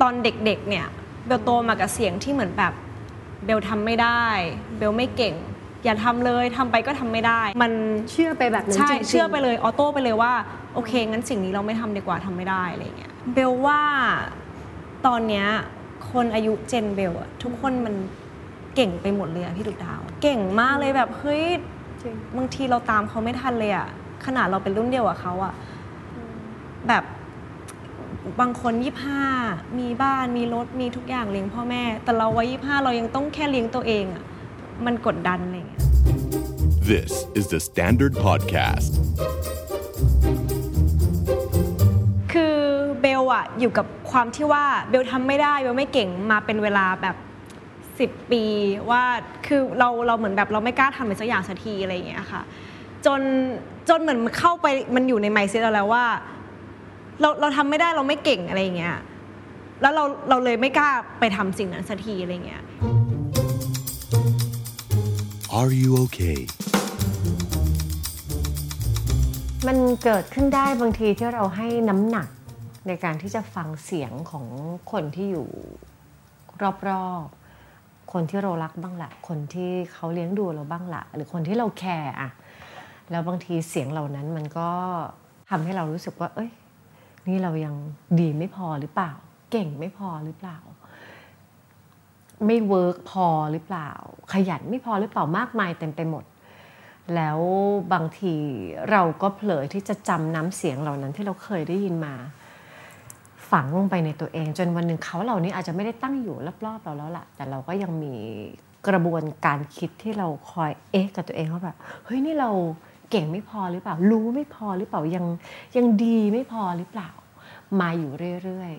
ตอนเด็กๆเนี่ยเบลโตมากับเสียงที่เหมือนแบบเบลทำไม่ได้ เบลไม่เก่ง อย่าทำเลยทำไปก็ทำไม่ได้ มันเชื่อไปแบบนั้นใช่จริงๆเชื่อไปเลยออโต้ไปเลยว่าโอเคงั้นสิ่งนี้เราไม่ทำดีกว่าทำไม่ได้อะไรเงี้ยเบลว่าตอนเนี้ยคนอายุเจนเบลอะทุกคนมันเก่งไปหมดเลยอะพี่ดุกดาว เก่งมากเลยแบบเฮ้ยจริงบางทีเราตามเขาไม่ทันเลยอะขนาดเราเป็นรุ่นเดียวกับเขาอะแบบ บางคนยี่ห้ามีบ้านมีรถมีทุกอย่างเลี้ยงพ่อแม่ แต่เราวัยยี่ห้าเรายังต้องแค่เลี้ยงตัวเองอะมันกดดันอะไรเงี้ย This is the Standard Podcast. คือเบลอะอยู่กับความที่ว่าเบลทำไม่ได้เบลไม่เก่งมาเป็นเวลาแบบ 10 ปีว่าคือเราเราเหมือนแบบเราไม่กล้าทำอะไรสักอย่างสักทีอะไรอย่างเงี้ยค่ะจนจนเหมือนเข้าไปมันอยู่ในไมซ์เซ็ตเราแล้วว่า เราเราทำไม่ได้เราไม่เก่งอะไรอย่างเงี้ยแล้วเราเราเลยไม่กล้าไปทำสิ่งนั้นสักทีอะไรเงี้ย Are you okay? มันเกิดขึ้นได้บางทีที่เราให้น้ำหนักในการที่จะฟังเสียงของคนที่อยู่รอบๆ คนที่เรารักบ้างละ คนที่เขาเลี้ยงดูเราบ้างละ หรือคนที่เราแคร์อะแล้วบางทีเสียงเหล่านั้นมันก็ทำให้เรารู้สึกว่า เอ้ย นี่เรายังดีไม่พอหรือเปล่า เก่งไม่พอหรือเปล่า ไม่ work พอหรือเปล่า ขยันไม่พอหรือเปล่ามากมายเต็มไปหมด แล้วบางทีเราก็เผลอที่จะจำน้ำเสียงเหล่านั้นที่เราเคยได้ยินมา ฝังลงไปในตัวเอง จนวันหนึ่งเขาเหล่านี้อาจจะไม่ได้ตั้งอยู่รอบๆเราแล้วล่ะ แต่เราก็ยังมีกระบวนการคิดที่เราคอยเอ๊ะกับตัวเองว่าแบบเฮ้ยนี่เรา เก่งไม่พอหรือเปล่า รู้ไม่พอหรือเปล่ายังยังดีไม่พอหรือเปล่า มาอยู่เรื่อย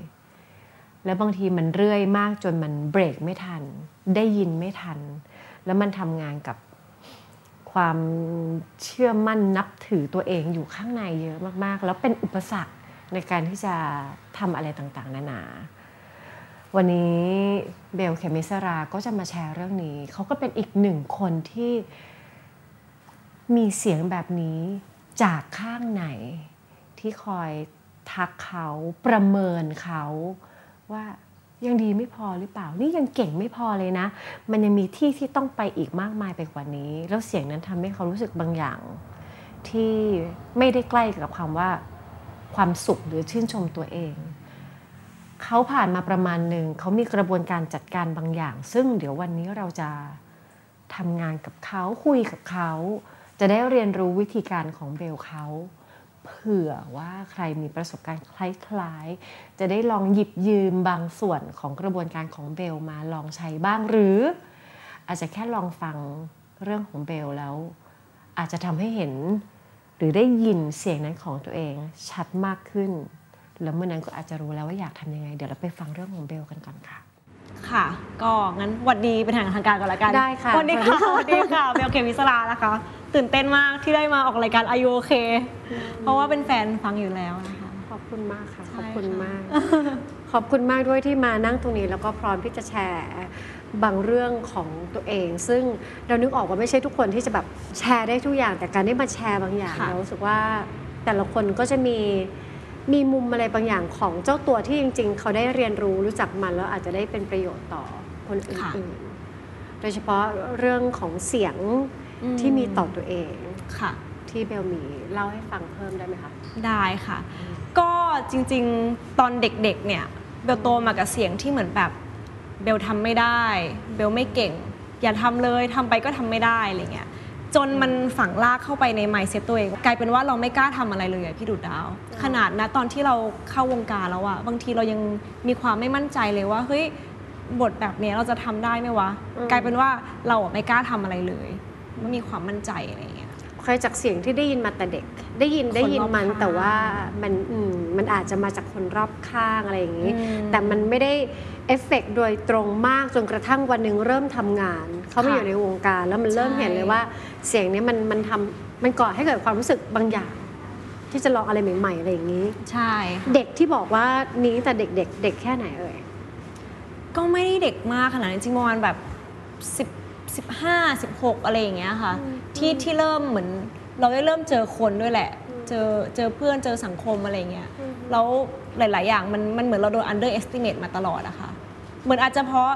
ๆ แล้วบางทีมันเรื่อยมากจนมันเบรกไม่ทัน ได้ยินไม่ทัน แล้วมันทำงานกับความเชื่อมั่นนับถือตัวเองอยู่ข้างในเยอะมากๆ แล้วเป็นอุปสรรคในการที่จะทำอะไรต่างๆ นานา วันนี้เบลเคมิสราก็จะมาแชร์เรื่องนี้ เขาก็เป็นอีกหนึ่งคนที่ มีเสียงแบบนี้จากข้างในที่คอยทักเขาประเมินเขาว่ายังดีไม่พอหรือเปล่า นี่ยังเก่งไม่พอเลยนะ มันยังมีที่ที่ต้องไปอีกมากมายไปกว่านี้ แล้วเสียงนั้นทำให้เขารู้สึกบางอย่าง ที่ไม่ได้ใกล้กับคำว่า ความสุขหรือชื่นชมตัวเอง เขาผ่านมาประมาณหนึ่ง เขามีกระบวนการจัดการบางอย่าง ซึ่งเดี๋ยววันนี้เราจะทำงานกับเขาคุยกับเขา จะได้เรียนรู้วิธีการของเบลเขาเผื่อว่าใครมีประสบการณ์คล้ายๆ จะได้ลองหยิบยืมบางส่วนของกระบวนการของเบลมาลองใช้บ้างหรือ อาจจะแค่ลองฟังเรื่องของเบลแล้ว อาจจะทำให้เห็น หรือได้ยินเสียงนั้นของตัวเองชัดมากขึ้น แล้วเมื่อนั้นก็อาจจะรู้แล้วว่าอยากทำยังไง เดี๋ยวเราไปฟังเรื่องของเบลกันก่อนค่ะ ค่ะ ก็งั้นหวัดดีเป็นทางทางการก่อนละกันได้ค่ะสวัสดีค่ะสวัสดีค่ะเบลเคมิสลานะคะ ตื่นเต้นมากที่ได้มาออกรายการอายุโอเค เพราะว่าเป็นแฟนฟังอยู่แล้วนะคะ ขอบคุณมากค่ะใช่ขอบคุณค่ะมาก ขอบคุณมากด้วยที่มานั่งตรงนี้แล้วก็พร้อมที่จะแชร์บางเรื่องของตัวเอง ซึ่งเรานึกออกว่าไม่ใช่ทุกคนที่จะแบบแชร์ได้ทุกอย่าง แต่การได้มาแชร์บางอย่างค่ะเรารู้สึกว่าแต่ละคนก็จะมี มีมุมอะไรบางอย่างของเจ้าตัวที่จริง ๆ เขาได้เรียนรู้รู้จักมันแล้วอาจจะได้เป็นประโยชน์ต่อคนอื่นๆโดยเฉพาะเรื่องของเสียงที่มีต่อตัวเองค่ะ ที่เบลมีเล่าให้ฟังเพิ่มได้ไหมคะ ได้ค่ะ ก็จริงๆตอนเด็กๆเนี่ยเบลโตมากับเสียงที่เหมือนแบบเบลทำไม่ได้ เบลไม่เก่ง อย่าทำเลยทำไปก็ทำไม่ได้อะไรเงี้ย จนมันฝังลากเข้าไปในไมซ์เซ็ตตัวเองกลายเป็นว่าเราไม่กล้าทำอะไรเลยอะพี่ดุดดาว ขนาดนะตอนที่เราเข้าวงการแล้วอะบางทีเรายังมีความไม่มั่นใจเลยว่าเฮ้ยบทแบบเนี้ยเราจะทำได้ไหมวะอืมกลายเป็นว่าเราอะไม่กล้าทำอะไรเลยไม่มีความมั่นใจอะไรเงี้ย ใครจากเสียงที่ได้ยินมาแต่เด็ก ได้ยินได้ยินมันคนรอบข้างแต่ว่ามันอืมมันอาจจะมาจากคนรอบข้างอะไรอย่างนี้อืมแต่มันไม่ได้เอฟเฟกต์โดยตรงมากจนกระทั่งวันหนึ่งเริ่มทำงาน เขามาค่ะอยู่ในวงการแล้วมันเริ่มใช่เห็นเลยว่า เสียงเนี้ยมันมันทำมันก่อให้เกิดความรู้สึกบางอย่าง ที่จะลองอะไรใหม่ ๆ อะไรอย่างนี้ ใช่ค่ะเด็กที่บอกว่านี้แต่เด็ก ๆ เด็กแค่ไหนเอ่ยก็ไม่ได้เด็กมากขนาดนั้นจริงๆประมาณแบบสิบ สิบห้าสิบหกอะไรอย่างเงี้ยค่ะ ที่ที่เริ่มเหมือน เราได้เริ่มเจอคนด้วยแหละเเจอเจอเพื่อนเจอสังคมอะไรเงี้ยแล้วหลาย ๆ อย่างมันมันเหมือนเราโดน underestimate มาตลอดอะค่ะเหมือนอาจจะเพราะ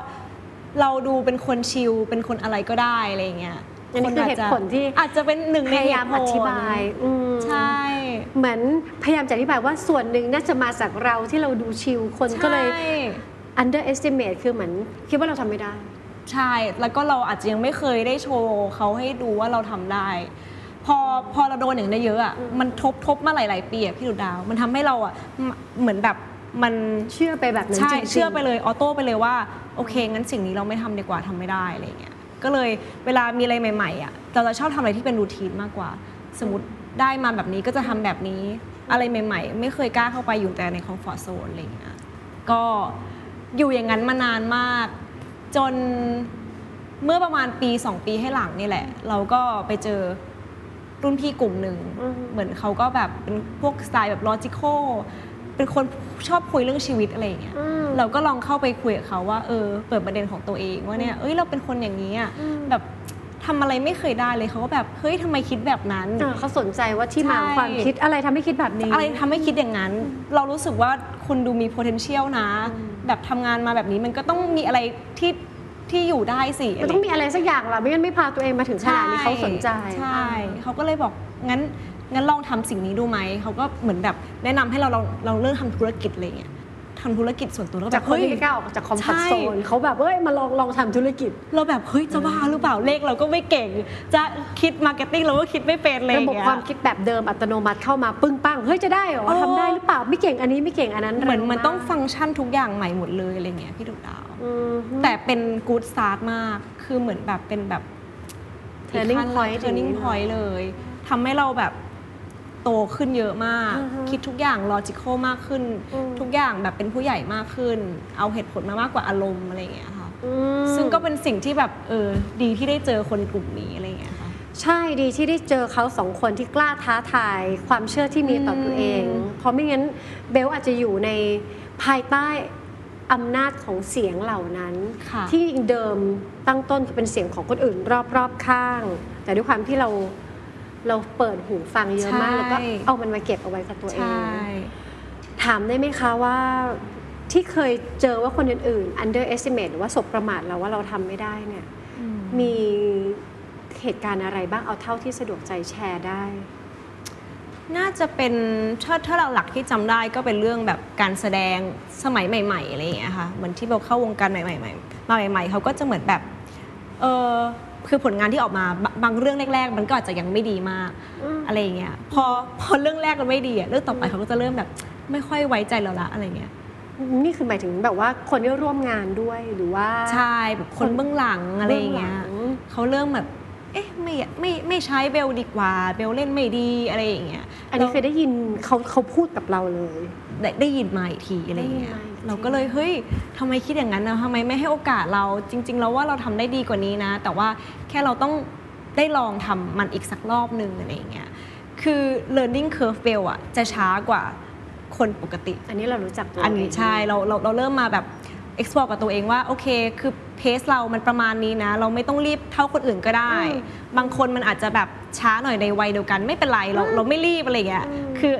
เราดูเป็นคนชิลเป็นคนอะไรก็ได้อะไรเงี้ยอันนี้คือเหตุผลที่อาจจะเป็นหนึ่งพในยายามเหอตุผลธิบายอืมใช่ เหมือนพยายามจะอธิบายว่าส่วนหนึ่งน่าจะมาจากเราที่เราดูชิลคนก็เลยใช่ underestimate คือเหมือนคิดว่าเราทำไม่ได้ ใช่ แล้วก็เราอาจจะยังไม่เคยได้โชว์เขาให้ดูว่าเราทำได้ พอพอเราโดนอย่างนี้นเยอะอะ มันทบทบมาหลาย ๆ ปีอะพี่ดุดดาว มันทำให้เราอะมเหมือนแบบมันเชื่อไปแบบนั้นใช่จริงๆ เชื่อไปเลยออโต้ไปเลยว่า โอเค งั้นสิ่งนี้เราไม่ทำดีกว่าทำไม่ได้อะไรเงี้ย ก็เลยเวลามีอะไรใหม่ ๆ อะ เราจะชอบทำอะไรที่เป็นรูทีนมากกว่า สมมติได้มาแบบนี้ก็จะทำแบบนี้ อะไรใหม่ ๆ ไม่เคยกล้าเข้าไปอยู่แต่ในคอมฟอร์ทโซนอะไรเงี้ย ก็อยู่อย่างนั้นมานานมาก จนเมื่อประมาณปี 2 ปีให้หลังนี่แหละ เราก็ไปเจอรุ่นพี่กลุ่มหนึ่งอืมเหมือนเขาก็แบบเป็นพวกสไตล์แบบ logical เป็นคนชอบคุยเรื่องชีวิตอะไรอย่างเงี้ยอืมเราก็ลองเข้าไปคุยกับเขาว่าเออเปิดประเด็นของตัวเองว่าเนี่ยเอ้ยเราเป็นคนอย่างนี้อะอืมแบบทำอะไรไม่เคยได้เลยเขาก็แบบเฮ้ยทำไมคิดแบบนั้นเออเขาสนใจว่าที่มาของใช่ความคิดอะไรทำให้คิดแบบนี้ อะไรทำให้คิดอย่างนั้น เรารู้สึกว่าคุณดูมี potential นะ แบบทำงานมาแบบนี้มันก็ต้องมีอะไรที่ที่อยู่ได้สิมันต้องมีอะไรสักอย่างล่ะไม่งั้นไม่พาตัวเองมาถึงขนาดนี้เขาสนใจใช่เขาก็เลยบอกงั้นงั้นลองทำสิ่งนี้ดูไหมเขาก็เหมือนแบบแนะนำให้เราลองลองเริ่มทำธุรกิจอะไรเงี้ย ทำธุรกิจส่วนตัวแล้วก็จากแบบคนเฮ้ยที่ไม่กล้าออกจาก comfort ใช่โซนเขาแบบเอ้ยมาลองลองทำธุรกิจ เราแบบเฮ้ยจะบ้าหรือเปล่าเลขเราก็ไม่เก่ง จะคิด marketing เราก็คิดไม่เป็นเลยระบบความคิดแบบเดิมอัตโนมัติเข้ามาปึ้งปั้งเฮ้ยจะได้เหรอเออทำได้หรือเปล่าไม่เก่งอันนี้ไม่เก่งอันนั้นเหมือนร็วมันต้องากฟังก์ชันทุกอย่างใหม่หมดเลยอะไรเงี้ยพี่ดุกดาวอืมแต่เป็นกู๊ดสตาร์ทมากคือเหมือนแบบเป็นแบบ Turning อีกขั้น point เทอร์นิ่งอย่างนี้พอยต์เลยทำให้เราแบบ โตขึ้นเยอะมากอือฮึคิดทุกอย่างลอจิคอลมากขึ้นอืมทุกอย่างแบบเป็นผู้ใหญ่มากขึ้น เอาเหตุผลมามากกว่าอารมณ์อะไรอย่างเงี้ยค่ะอืมซึ่งก็เป็นสิ่งที่แบบเออดีที่ได้เจอคนกลุ่มนี้อะไรอย่างเงี้ยค่ะใช่ดีที่ได้เจอเขาสองคนที่กล้าท้าทายความเชื่อที่มีต่อตัวเองอืมเพราะไม่งั้นเบลอาจจะอยู่ในภายใต้อำนาจของเสียงเหล่านั้นค่ะที่เดิมตั้งต้นคือเป็นเสียงของคนอื่นรอบๆข้าง แต่ด้วยความที่เรา เราเปิดหูฟังเยอะมากใช่แล้วก็เอามันมาเก็บเอาไว้กับตัวเอใช่งถามได้ไหมคะว่าที่เคยเจอว่าคนอื่นๆ underestimate หรือว่าสบประมาทเราว่าเราทำไม่ได้เนี่ยอืมมีเหตุการณ์อะไรบ้างเอาเท่าที่สะดวกใจแชร์ได้ น่าจะเป็นถ้าถ้าหลักๆที่จำได้ก็เป็นเรื่องแบบการแสดงสมัยใหม่ ๆอะไรอย่างเงี้ยค่ะเหมือนที่เราเข้าวงการใหม่ๆมาใหม่ ๆเขาก็จะเหมือนแบบเออ คือผลงานที่ออกมาบางบางเรื่องแรก ๆ มันก็อาจจะยังไม่ดีมากอืมอะไรอย่างเงี้ยพอพอเรื่องแรกมันไม่ดีอะเรื่องต่อไปเขาก็จะเริ่มแบบ ไม่ค่อยไว้ใจเราละอะไรเงี้ยนี่คือหมายถึงแบบว่าคนที่ร่วมงานด้วยหรือว่าใช่แบบคนเบื้องหลังอะไรอย่างเงี้ยบื้องหลังเขาเริ่มแบบ เอ๊ะไม่ไม่ไม่ใช้เบลดีกว่า เบลเล่นไม่ดีอะไรอย่างเงี้ยอันนี้เคยได้ยินเขาเขาพูดกับเราเลยได้ได้ยินมาอีกทีอะไรอย่างเงี้ยได้ยินมาอีกทีเราก็เลยเฮ้ยทำไมคิดอย่างนั้นนะทำไมไม่ให้โอกาสเราจริง ๆ แล้วว่าเราทำได้ดีกว่านี้นะ แต่ว่าแค่เราต้องได้ลองทำมันอีกสักรอบหนึ่งอะไรอย่างเงี้ยคือ learning curve เบลอะจะช้ากว่าคนปกติ อันนี้เรารู้จักตัวอันนี้เงใช่เราเราเราเริ่มมาแบบ explore กับตัวเองว่าโอเคคือเพสเรามันประมาณนี้นะ เราไม่ต้องรีบเท่าคนอื่นก็ได้อืมบางคนมันอาจจะแบบช้าหน่อยในวัยเดียวกันไม่เป็นไรเราเราไม่รีบอะไรอย่างเงี้ยอืมคือ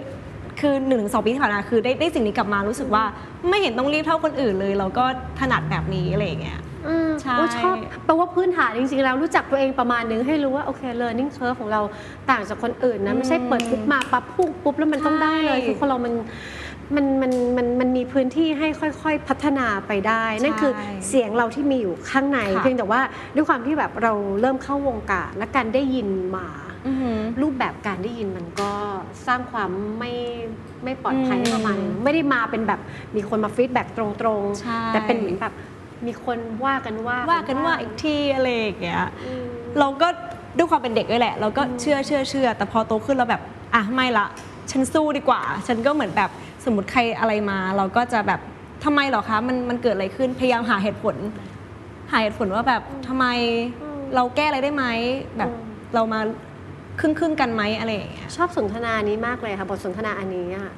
คือหนึ่งถึงสองปีที่ผ่านมาคือได้ได้สิ่งนี้กลับมารู้สึกว่าไม่เห็นต้องรีบเท่าคนอื่นเลย เราก็ถนัดแบบนี้อะไรอย่างเงี้ยอืมใช่โอ้ชอบแปลว่าพื้นฐานจริงๆแล้วรู้จักตัวเองประมาณนึงให้รู้ว่าโอเค learning curve ของเราต่างจากคนอื่นนะ ไม่ใช่เปิดปุ๊บมาปั๊บพุ่งปุ๊บแล้วมันต้องได้เลยใช่คือคนเรามัน มันมันมันมันมีพื้นที่ให้ค่อยๆ พัฒนาไปได้ นั่นคือเสียงเราที่มีอยู่ข้างในค่ะเพียงแต่ว่าด้วยความที่แบบเราเริ่มเข้าวงการและการได้ยินมาอือหือรูปแบบการได้ยินมันก็สร้างความไม่ไม่ปลอดภัยอืมประมาณนึงไม่ได้มาเป็นแบบมีคนมา feedback ตรงใช่ๆแต่เป็นเหมือนแบบมีคนว่ากันว่าว่ากันว่าอีกทีอะไรอย่างเงี้ยอืมเราก็ด้วยความเป็นเด็กด้วยแหละ เราก็เชื่อเชื่อเชื่อแต่พอโตขึ้นเราแบบอะไม่ละฉันสู้ดีกว่า ฉันก็เหมือนแบบ สมมติใครอะไรมา เราก็จะแบบทำไมเหรอคะมันมันเกิดอะไรขึ้นพยายามหาเหตุผล หาเหตุผลว่าแบบทำไมอืมเราแก้อะไรได้ไหมแบบอืมเรามาครึ่งครึ่งๆกันไหมอะไรอย่างเงี้ยชอบสนทนานี้มากเลยค่ะบทสนทนาอันนี้อะ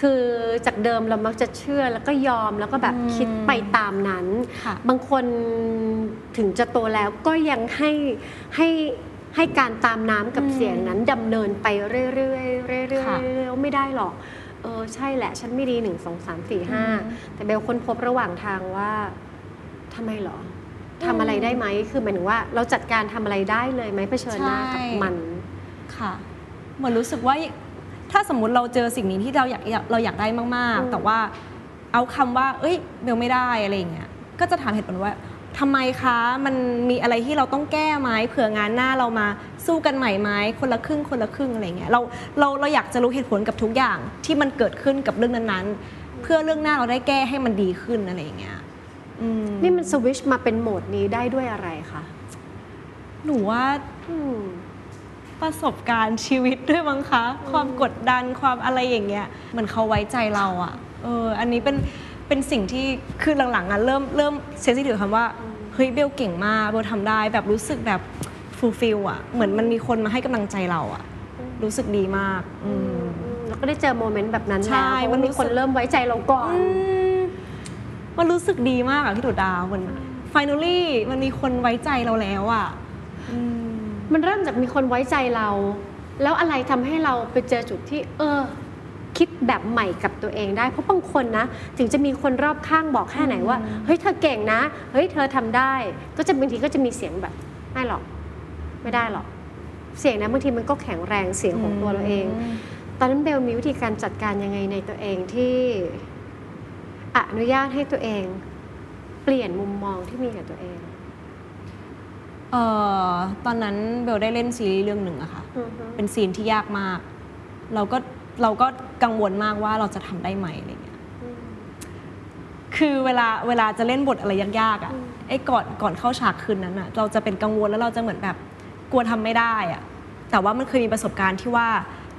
คือจากเดิมเรามักจะเชื่อแล้วก็ยอมแล้วก็แบบอืมคิดไปตามนั้นค่ะบางคนถึงจะโตแล้วก็ยังให้ให้ให้การตามน้ำกับอืมเสียงนั้นดำเนินไปเรื่อยๆเรื่อยๆเรื่อยค่ะๆไม่ได้หรอกเออใช่แหละ ฉันไม่ดีหนึ่งสองสามสี่ห้าอืมแต่เบลค้นพบระหว่างทางว่าทำไมหรอทำอะไรได้ไหมคือหมายถึงว่า เราจัดการทำอะไรได้เลยไหมเผชิญหน้ากับใช่มันค่ะเหมือนรู้สึกว่าถ้าสมมุติเราเจอสิ่งนี้ที่เราอยากอยากเราอยากได้มากอืมๆแต่ว่าเอาคำว่า เอ้ยเบลไม่ได้อะไรอย่างเงี้ยก็จะถามเหตุผลว่า ทำไมคะมันมีอะไรที่เราต้องแก้ไหมเผื่องานหน้าเรามาสู้กันใหม่ไหมคนละครึ่งคนละครึ่งอะไรเงี้ยเราเราเราอยากจะรู้เหตุผลกับทุกอย่างที่มันเกิดขึ้นกับเรื่องนั้นๆ เพื่อเรื่องหน้าเราได้แก้ให้มันดีขึ้นอะไรอย่างเงี้ยอืมนี่มันสวิชมาเป็นโหมดนี้ได้ด้วยอะไรคะหนูว่าอืมประสบการณ์ชีวิตด้วยมั้งคะ ความกดดันความอะไรอย่างเงี้ยเหมือนเขาไว้ใจเราอะเออ อันนี้เป็น เป็นสิ่งที่คือหลังๆอะเริ่มเริ่ม sensitive คำว่าเฮ้ยเบลเก่งมากเบลทำได้แบบรู้สึกแบบ fulfill อะเหมือนมันมีคนมาให้กำลังใจเราอะรู้สึกดีมากอืมแล้วก็ได้เจอ moment แบบนั้นใช่แล้วเพราะมันว่ารู้มีสึกมีคนเริ่มไว้ใจเราก่อนอืมมันรู้สึกดีมากอะพี่ดุดดาวเหมือน finally มันมีคนไว้ใจเราแล้วอะอืมมันเริ่มจากมีคนไว้ใจเรา แล้วอะไรทำให้เราไปเจอจุดที่ เออ คิดแบบใหม่กับตัวเองได้ เพราะบางคนนะ ถึงจะมีคนรอบข้างบอกแค่ไหนว่าเฮ้ยเธอเก่งนะเฮ้ยเธอทำได้ ก็จะบางทีก็จะมีเสียงแบบไม่หรอกไม่ได้หรอก เสียงนะบางทีมันก็แข็งแรงเสียงของตัวเราเอง ตอนนั้นเบลมีวิธีการจัดการยังไงในตัวเองที่อนุญาตให้ตัวเอง เปลี่ยนมุมมองที่มีกับตัวเองเอ่อตอนนั้นเบลได้เล่นซีรีส์เรื่องหนึ่งอะค่ะอือฮึเป็นซีนที่ยากมาก เราก็ เราก็กังวลมากว่าเราจะทำได้ไหมอะไรเงี้ยคือเวลาเวลาจะเล่นบทอะไรยากๆอะไอ้ก่อนก่อนเข้าฉากคืนนั้นอะเราจะเป็นกังวลแล้วเราจะเหมือนแบบกลัวทำไม่ได้อะแต่ว่ามันเคยมีประสบการณ์ที่ว่า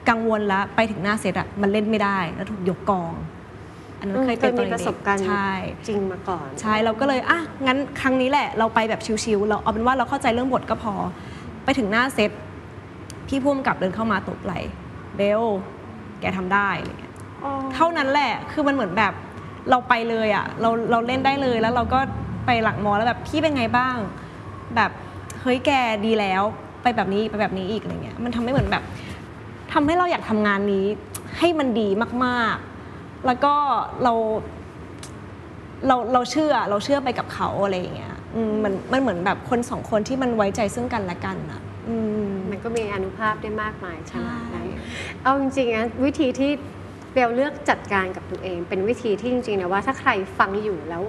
กังวลแล้วไปถึงหน้าเซตอะมันเล่นไม่ได้แล้วถูกยกกองอันนั้นเคยเป็นเคยมีตอนเด็กๆประสบการณ์ใช่จริงมาก่อน ใช่เราก็เลยอะงั้นครั้งนี้แหละ เราไปแบบชิวๆเราเอาเป็นว่าเราเข้าใจเรื่องบทก็พอ ไปถึงหน้าเซตพี่พุ่มกับเดินเข้ามาตบไหลเบล แกทำได้อะไรเงี้ยเท่านั้นแหละคือมันเหมือนแบบเราไปเลยอะเราเราเล่นได้เลยแล้วเราก็ไปหลังมอแล้วแบบพี่เป็นไงบ้าง แบบเฮ้ยแกดีแล้วไปแบบนี้ไปแบบนี้อีกอะไรเงี้ยมันทำให้เหมือนแบบทำให้เราอยากทำงานนี้ให้มันดีมาก ๆ แล้วก็เราเราเราเชื่อเราเชื่อไปกับเขาอะไรอย่างเงี้ยอืมมันมันเหมือนแบบคนสองคนที่มันไว้ใจซึ่งกันและกันอะอื มมันก็มีอนุภาพได้มากมายขนาดนั้นใช่เอาจริงๆนะวิธีที่เบลเลือกจัดการกับตัวเอง เป็นวิธีที่จริงๆนะว่าถ้าใครฟังอยู่แล้ว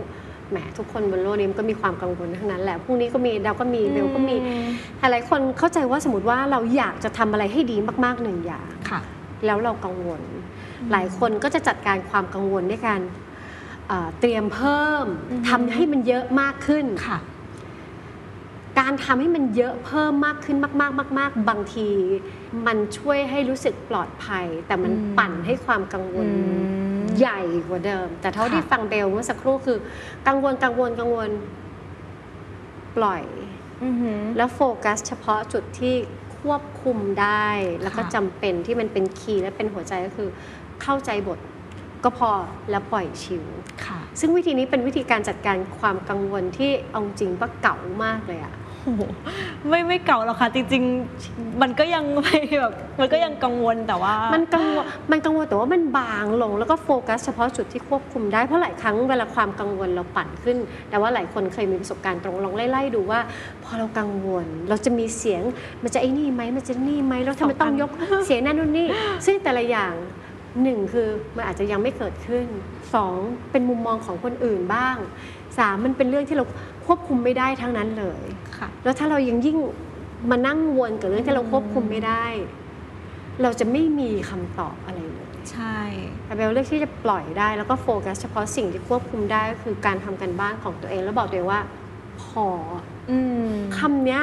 แหมทุกคนบนโลกนี้มันก็มีความกังวลทั้งนั้นแหละพรุ่งนี้ก็มีดาวก็มีเบลก็มีหลายๆคนเข้าใจว่าสมมติว่าเราอยากจะทำอะไรให้ดีมากๆหนึ่งอย่างค่ะแล้วเรากังวล หลายคนก็จะจัดการความกังวลด้วยการเอ่อเตรียมเพิ่มอือฮึทำให้มันเยอะมากขึ้นค่ะ การทำให้มันเยอะเพิ่มมากขึ้นมาก ๆ มาก ๆ บางที มันช่วยให้รู้สึกปลอดภัย แต่มันอืมปั่นให้ความกังวลอืมใหญ่กว่าเดิม แต่เท่าค่ะที่ฟังเบลเมื่อสักครู่คือ กังวลกังวลกังวลปล่อยอือหือแล้วโฟกัส เฉพาะจุดที่ควบคุมได้ แล้วก็ค่ะจำเป็นที่มันเป็นคีย์และเป็นหัวใจก็คือ เข้าใจบทก็พอแล้วปล่อยชิวค่ะซึ่งวิธีนี้เป็นวิธีการจัดการความกังวลที่เอาจริงว่าเก่ามากเลยอะ โอ้โหไม่ไม่เก่าหรอกค่ะจริง ๆ มันก็ยังไม่แบบมันก็ยังกังวลแต่ว่า มันกังวลมันกังวลแต่ว่ามันบางลงแล้วก็โฟกัสเฉพาะจุดที่ควบคุมได้เพราะหลายครั้งเวลาความกังวลเราปั่นขึ้น แต่ว่าหลายคนเคยมีประสบการณ์ตรงลองไล่ๆดูว่า พอเรากังวลเราจะมีเสียงมันจะไอ้นี่ไหมมันจะนี่ไหมแล้วทำไมต้องยกเสียงนั่นนู่นนี่ซึ่งแต่ละอย่างหนึ่งคือมันอาจจะยังไม่เกิดขึ้นสองเป็นมุมมองของคนอื่นบ้างสามมันเป็นเรื่องที่เราควบคุมไม่ได้ทั้งนั้นเลย ค่ะ แล้วถ้าเรายังยิ่งมานั่งวนกับเรื่องที่เราควบคุมไม่ได้ เราจะไม่มีคำตอบอะไรเลย ใช่แต่เบลเลือกที่จะปล่อยได้ แล้วก็โฟกัสเฉพาะสิ่งที่ควบคุมได้ก็คือการทำกันบ้านของตัวเอง แล้วบอกตัวเองว่า พออืมคำเนี้ย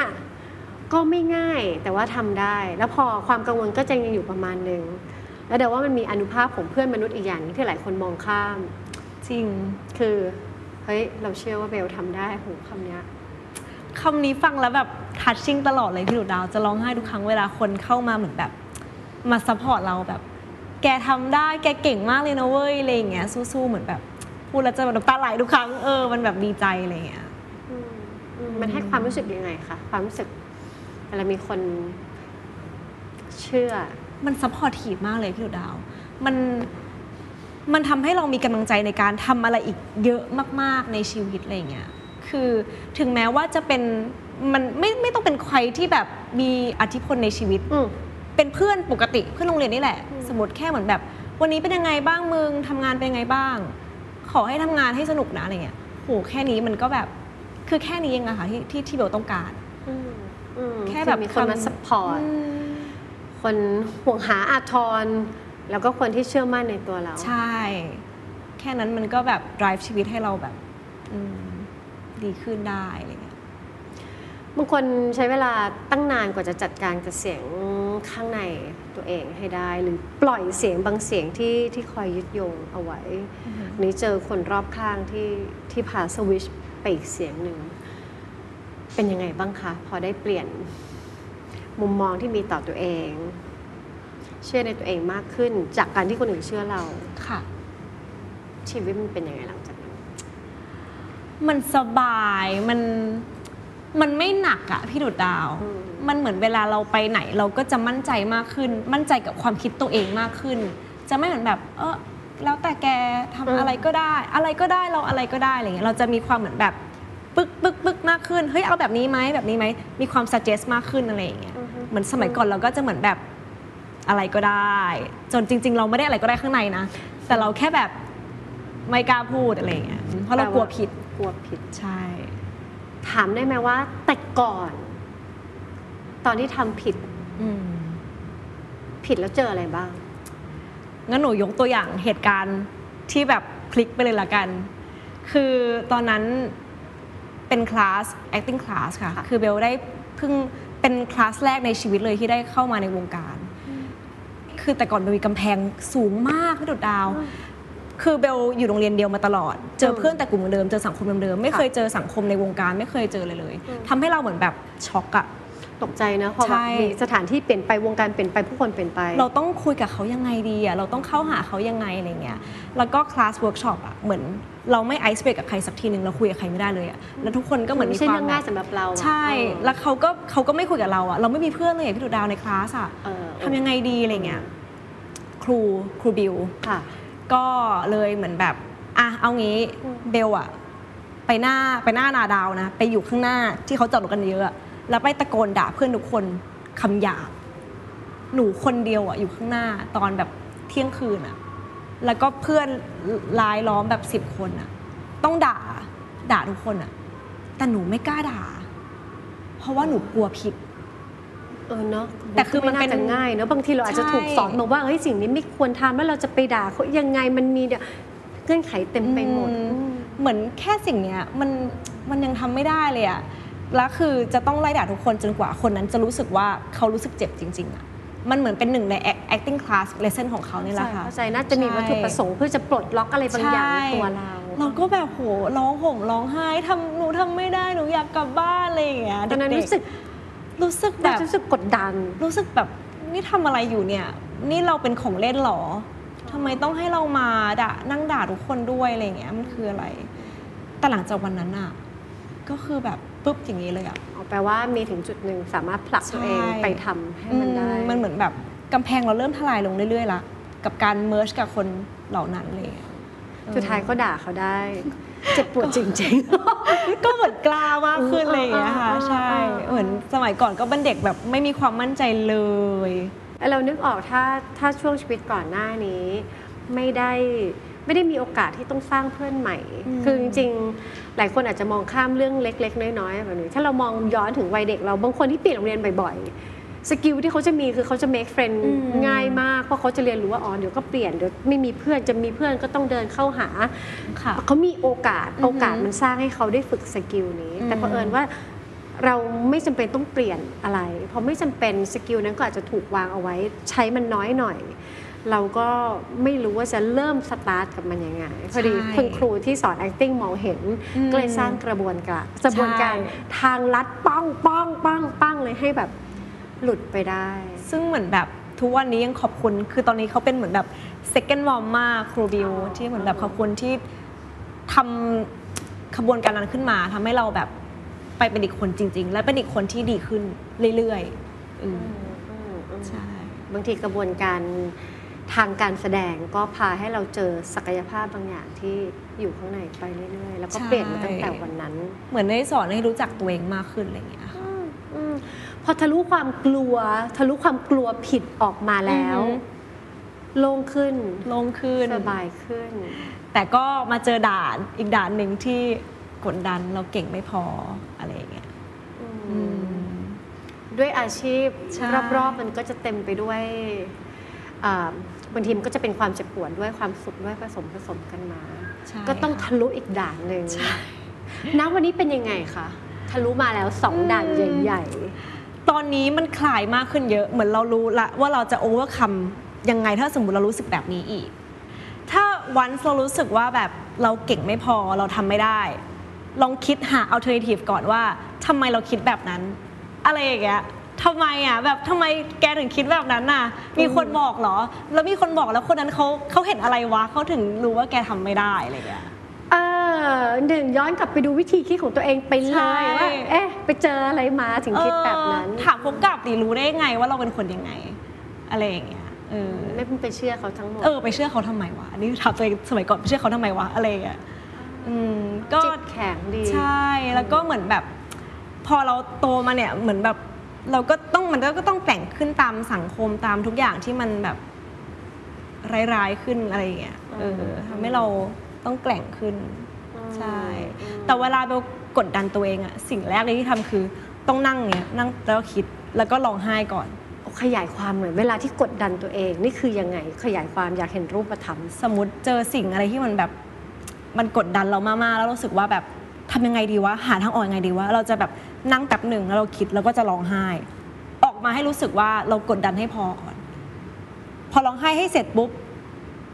ก็ไม่ง่ายแต่ว่าทำได้ แล้วพอความกังวลก็จะยังอยู่ประมาณหนึ่งแล้วเดี๋ยวว่ามันมีอนุภาพของเพื่อนมนุษย์อีกอย่างหนึงที่หลายคนมองข้าม จริงคือเฮ้ยเราเชื่อว่าเบลทำได้โหคำเนี้ย คำนี้ฟังแล้วแบบทัชชิ่งตลอดเลยพี่หนูดาวจะร้องไห้ทุกครั้งเวลาคนเข้ามาเหมือนแบบ มา support เราแบบ แกทำได้แกเก่งมากเลยนะเว้ยอะไรอย่างเงี้ยสู้ๆเหมือนแบบ พูดแล้วจะแบบน้ำตาไหลทุกครั้งเออมันแบบดีใจอะไรอย่างเงี้ยมันให้ความรู้สึกยังไงคะความรู้สึกเวลามีคนเชื่อ มัน supportive มากเลยพี่ดุดาว มันมันทำให้เรามีกำลังใจในการทำอะไรอีกเยอะมาก ๆในชีวิตอะไรอย่างเงี้ย คือ ถึงแม้ว่าจะเป็นมันไม่ไม่ต้องเป็นใครที่แบบมีอิทธิพลในชีวิตอืมเป็นเพื่อนปกติเพื่อนโรงเรียนนี่แหละ สมมติแค่เหมือนแบบ วันนี้เป็นยังไงบ้างมึงทำงานเป็นยังไงบ้าง ขอให้ทำงานให้สนุกนะอะไรเงี้ยโหแค่นี้มันก็แบบคือแค่นี้เองอะค่ะที่ที่ที่เบลต้องการอืมอืมแค่แบบอมีคนมาทำสปอร์ตอืมคนห่วงหาอาทร แล้วก็คนที่เชื่อมั่นในตัวเรา ใช่ แค่นั้นมันก็แบบ drive ชีวิตให้เราแบบ อืม ดีขึ้นได้อะไรเงี้ยบางคนใช้เวลาตั้งนานกว่าจะจัดการกับเสียงข้างในตัวเองให้ได้ หรือปล่อยเสียงบางเสียงที่ที่คอยยึดโยงเอาไว้ นี่เจอคนรอบข้างที่ที่พาสวิชไปอีกเสียงหนึ่ง เป็นยังไงบ้างคะ พอได้เปลี่ยนมุมมองที่มีต่อตัวเอง เชื่อในตัวเองมากขึ้น จากการที่คนอื่นเชื่อเราค่ะ ชีวิตมันเป็นยังไงหลังจากนั้น มันสบายมันมันไม่หนักอะพี่ดุดดาวอืมมันเหมือนเวลาเราไปไหน เราก็จะมั่นใจมากขึ้น มั่นใจกับความคิดตัวเองมากขึ้น จะไม่เหมือนแบบ เออแล้วแต่แกทำอะไรก็ได้ อะไรก็ได้เราอะไรก็ได้อะไรเงี้ยเราจะมีความเหมือนแบบปึ๊กปึ๊กปึ๊กมากขึ้นเฮ้ยเอาแบบนี้ไหมแบบนี้ไหมมีความ suggest มากขึ้นอะไรอย่างเงี้ยเหมือนสมัยก่อนเราก็จะเหมือนแบบอะไรก็ได้ จนจริง ๆ เราไม่ได้อะไรก็ได้ข้างในนะ แต่เราแค่แบบไม่กล้าพูดอะไรอย่างเงี้ยเพราะเรากลัวผิด กลัวผิด ใช่ ถามได้ไหมว่า แต่ก่อน ตอนที่ทำผิด อืมผิดแล้วเจออะไรบ้าง งั้นหนูยกตัวอย่างเหตุการณ์ที่แบบพลิกไปเลยละกัน คือตอนนั้นเป็นคลาส acting class ค่ะค่ะ คือเบลได้เพิ่งเป็นคลาสแรกในชีวิตเลยที่ได้เข้ามาในวงการ คือแต่ก่อนเบลมีกำแพงสูงมากพี่ดุดดาว คือเบลอยู่โรงเรียนเดียวมาตลอด เจอเพื่อนแต่กลุ่มเดิม เจอสังคมเดิมๆ ไม่เคยเจอสังคมในวงการไม่เคยเจอเลยเลยทำให้เราเหมือนแบบช็อกอะตกใจนะพอแบบใช่มีสถานที่เปลี่ยนไปวงการเปลี่ยนไปผู้คนเปลี่ยนไป เราต้องคุยกับเขายังไงดีอะเราต้องเข้าหาเขายังไงอะไรเงี้ย แล้วก็ class workshop อะเหมือนเราไม่ ice break กับใครสักทีหนึ่งเราคุยกับใครไม่ได้เลยอะแล้วทุกคนก็เหมือนมีไม่ใช่ความเรื่องง่ายสำหรับเราอะใช่เออแล้วเขาก็เขาก็ไม่คุยกับเราอะเราไม่มีเพื่อนเลยอะพี่ดุดาวในคลาสอะเออทำยังไงดีอะไรเงี้ย ครูครูบิวค่ะ ก็เลยเหมือนแบบอะเอางี้เบลอะไปหน้าไปหน้านาดาวนะ ไปอยู่ข้างหน้าที่เขาจอดรถกันเยอะอะแล้วไปตะโกนด่าเพื่อนทุกคนคำหยาบหนูคนเดียวอะอยู่ข้างหน้าตอนแบบเที่ยงคืนอะแล้วก็เพื่อนลายล้อมแบบสิบคนอะต้องด่าด่าทุกคนอะแต่หนูไม่กล้าด่า เพราะว่าหนูกลัวผิด เออเนาะแต่คือมันไาเป็นจะง่ายเนาะบางทีเราอาจจะใช่ถูกสอนมาว่าเฮ้ยสิ่งนี้ไม่ควรทำแล้วเราจะไปด่าเขายังไงมันมีเนี่ยเงื่อนไขเต็มไปหมดอือืมเหมือนแค่สิ่งเนี้ยมันมันยังทำไม่ได้เลยอะแล้วคือจะต้องไล่ด่าทุกคนจนกว่าคนนั้นจะรู้สึกว่าเขารู้สึกเจ็บจริง ๆอะมันเหมือนเป็นหนึ่งใน act- acting class lesson ของเขาเนี่ยแหละค่ะเข้าใจน่าจะมีวัตถุประสงค์เพื่อจะปลดล็อกอะไรบางอย่างในตัวเรา เราก็แบบโหร้องห่มร้องไห้ทำหนูทำไม่ได้หนูอยากกลับบ้านอะไรอย่างเงี้ยตอนนั้นเด็รู้สึกๆ รู้สึกแบน่าบจะรู้สึกกดดัน รู้สึกแบบนี่ทำอะไรอยู่เนี่ย นี่เราเป็นของเล่นเหรอทำไมต้องให้เรามาด่านั่งด่าทุกคนด้วยอะไรอย่างเงี้ยมันคืออะไร แต่หลังจากวันนั้นอะก็คือแบบปุ๊บอย่างนี้เลยอะ เอาแปลว่ามีถึงจุดหนึ่งสามารถผลักตัวเองใช่ ไปทำให้มันได้ อืมันเหมือนแบบกำแพงเราเริ่มทลายลงเรื่อยๆละกับการเมิร์ชกับคนเหล่านั้นอะไรอย่างเลย สุดท้ายก็ด่าเขาได้ เจ็บปวดจริงก็เหมือนกล้ามากขึ้นอะไรอย่างเลยค่ะอ่าอ่าใช่อ่าเหมือนสมัยก่อนก็เป็นเด็กแบบไม่มีความมั่นใจเลยๆเรานึกออกถ้าถ้าช่วงชีวิตก่อนหน้านี้ ไม่ได้ไม่ได้มีโอกาสที่ต้องสร้างเพื่อนใหม่อืมคือจริงๆ หลายคนอาจจะมองข้ามเรื่องเล็ก ๆ น้อยๆแบบนี้ ถ้าเรามองย้อนถึงวัยเด็กเราบางคนที่เปลี่ยนโรงเรียนบ่อยๆ skill ที่เขาจะมีคือเขาจะ make friend อืมง่ายมาก เพราะเขาจะเรียนรู้ว่าอ๋อเดี๋ยวก็เปลี่ยนเดี๋ยวไม่มีเพื่อนจะมีเพื่อนก็ต้องเดินเข้าหาค่ะเขามีโอกาสอือหือโอกาสมันสร้างให้เขาได้ฝึก skill นี้ แต่อืมเผอิญว่าเราไม่จำเป็นต้องเปลี่ยนอะไร เพราะไม่จำเป็น skill นั้นก็อาจจะถูกวางเอาไว้ ใช้มันน้อยหน่อย เราก็ไม่รู้ว่าจะเริ่มสตาร์ทกับมันยังไงพอดีคุณครูที่สอน acting มองเห็นอืมก็เลยสร้างกระบวนการกระบวนการใช่ทางลัดป้องป้องป้องป้องเลยให้แบบ หลุดไปได้ ซึ่งเหมือนแบบทุกวันนี้ยังขอบคุณ คือตอนนี้เขาเป็นเหมือนแบบ second mom มากครูบิวอ๋อที่เหมือนแบบขอบคุณที่ทำขบวนการนั้นขึ้นมาทำให้เราแบบไปเป็นอีกคนจริง ๆ และเป็นอีกคนที่ดีขึ้นเรื่อยๆอืมใช่บางทีกระบวนการทางการแสดงก็พาให้เราเจอศักยภาพบางอย่างที่อยู่ข้างในไปเรื่อยๆ แล้วก็ใช่เปลี่ยนมาตั้งแต่วันนั้น เหมือนได้สอนให้รู้จักตัวเองมากขึ้นอะไรอย่างเงี้ยค่ะอม พอทะลุความกลัว ทะลุความกลัวผิดออกมาแล้วอือฮึโล่งขึ้น โล่งขึ้น สบายขึ้น แต่ก็มาเจอด่านอีกด่านหนึ่งที่กดดันเราเก่งไม่พออะไรอย่างเงี้ยอืมด้วยอาชีพใช่รอบๆมันก็จะเต็มไปด้วยอ่าบางทีมันก็จะเป็นความเจ็บปวดด้วยความสุขด้วยผสมผสมกันมาใช่ก็ต้องค่ะทะลุอีกด่านหนึ่งใช่ณวันนี้เป็นยังไงคะทะลุมาแล้วสองด่านใหญ่ ตอนนี้มันคลายมากขึ้นเยอะ เหมือนเรารู้ละว่าเราจะ overcome ยังไงถ้าสมมติเรารู้สึกแบบนี้อีก ถ้าวันเรารู้สึกว่าแบบเราเก่งไม่พอเราทำไม่ได้ ลองคิดหา alternative ก่อนว่าทำไมเราคิดแบบนั้น อะไรอย่างเงี้ยทำไมอะแบบทำไมแกถึงคิดแบบนั้นน่ะ มีคนบอกเหรอ แล้วมีคนบอกแล้วคนนั้นเขาเขาเห็นอะไรวะเขาถึงรู้ว่าแกทำไม่ได้อะไรอย่างเงี้ยๆ เออหนึ่งย้อนกลับไปดูวิธีคิดของตัวเองไปเลใช่ยว่าเอ๊ะ ไปเจออะไรมาถึงคิดแบบนั้น เออถามพบกับดีรู้ได้ไงว่าเราเป็นคนยังไง อะไรอย่างเงี้ยเออไม่ไปเชื่อเขาทั้งหมด เออไปเชื่อเขาทำไมวะอันนี้ถามตัวเองสมัยก่อนไปเชื่อเขาทำไมวะอะไรอย่างเงี้ยอืมก็ จิตแข็งดี ใช่แล้วก็เหมือนแบบ พอเราโตมาเนี่ยเหมือนแบบ เราก็ต้องมันก็ต้องแต่งขึ้นตามสังคมตามทุกอย่างที่มันแบบร้ายๆขึ้นอะไรอย่างเงี้ยเออทำให้เรา ต้องแกร่งขึ้น ใช่ แต่เวลาเบลกดดันตัวเองอะสิ่งแรกเลยที่ทำคือต้องนั่งเนี้ยนั่งแล้วคิดแล้วก็ร้องไห้ก่อน ขยายความเหมือนเวลาที่กดดันตัวเองนี่คือยังไงขยายความอยากเห็นรูปธรรม สมมติเจอสิ่งอะไรที่มันแบบมันกดดันเรามากๆแล้วรู้สึกว่าแบบทำยังไงดีวะหาทางออกยังไงดีวะเราจะแบบนั่งแป๊บหนึ่งแล้วเราคิดแล้วก็จะร้องไห้ ออกมาให้รู้สึกว่าเรากดดันให้พอก่อน พอร้องไห้ให้เสร็จปุ๊บ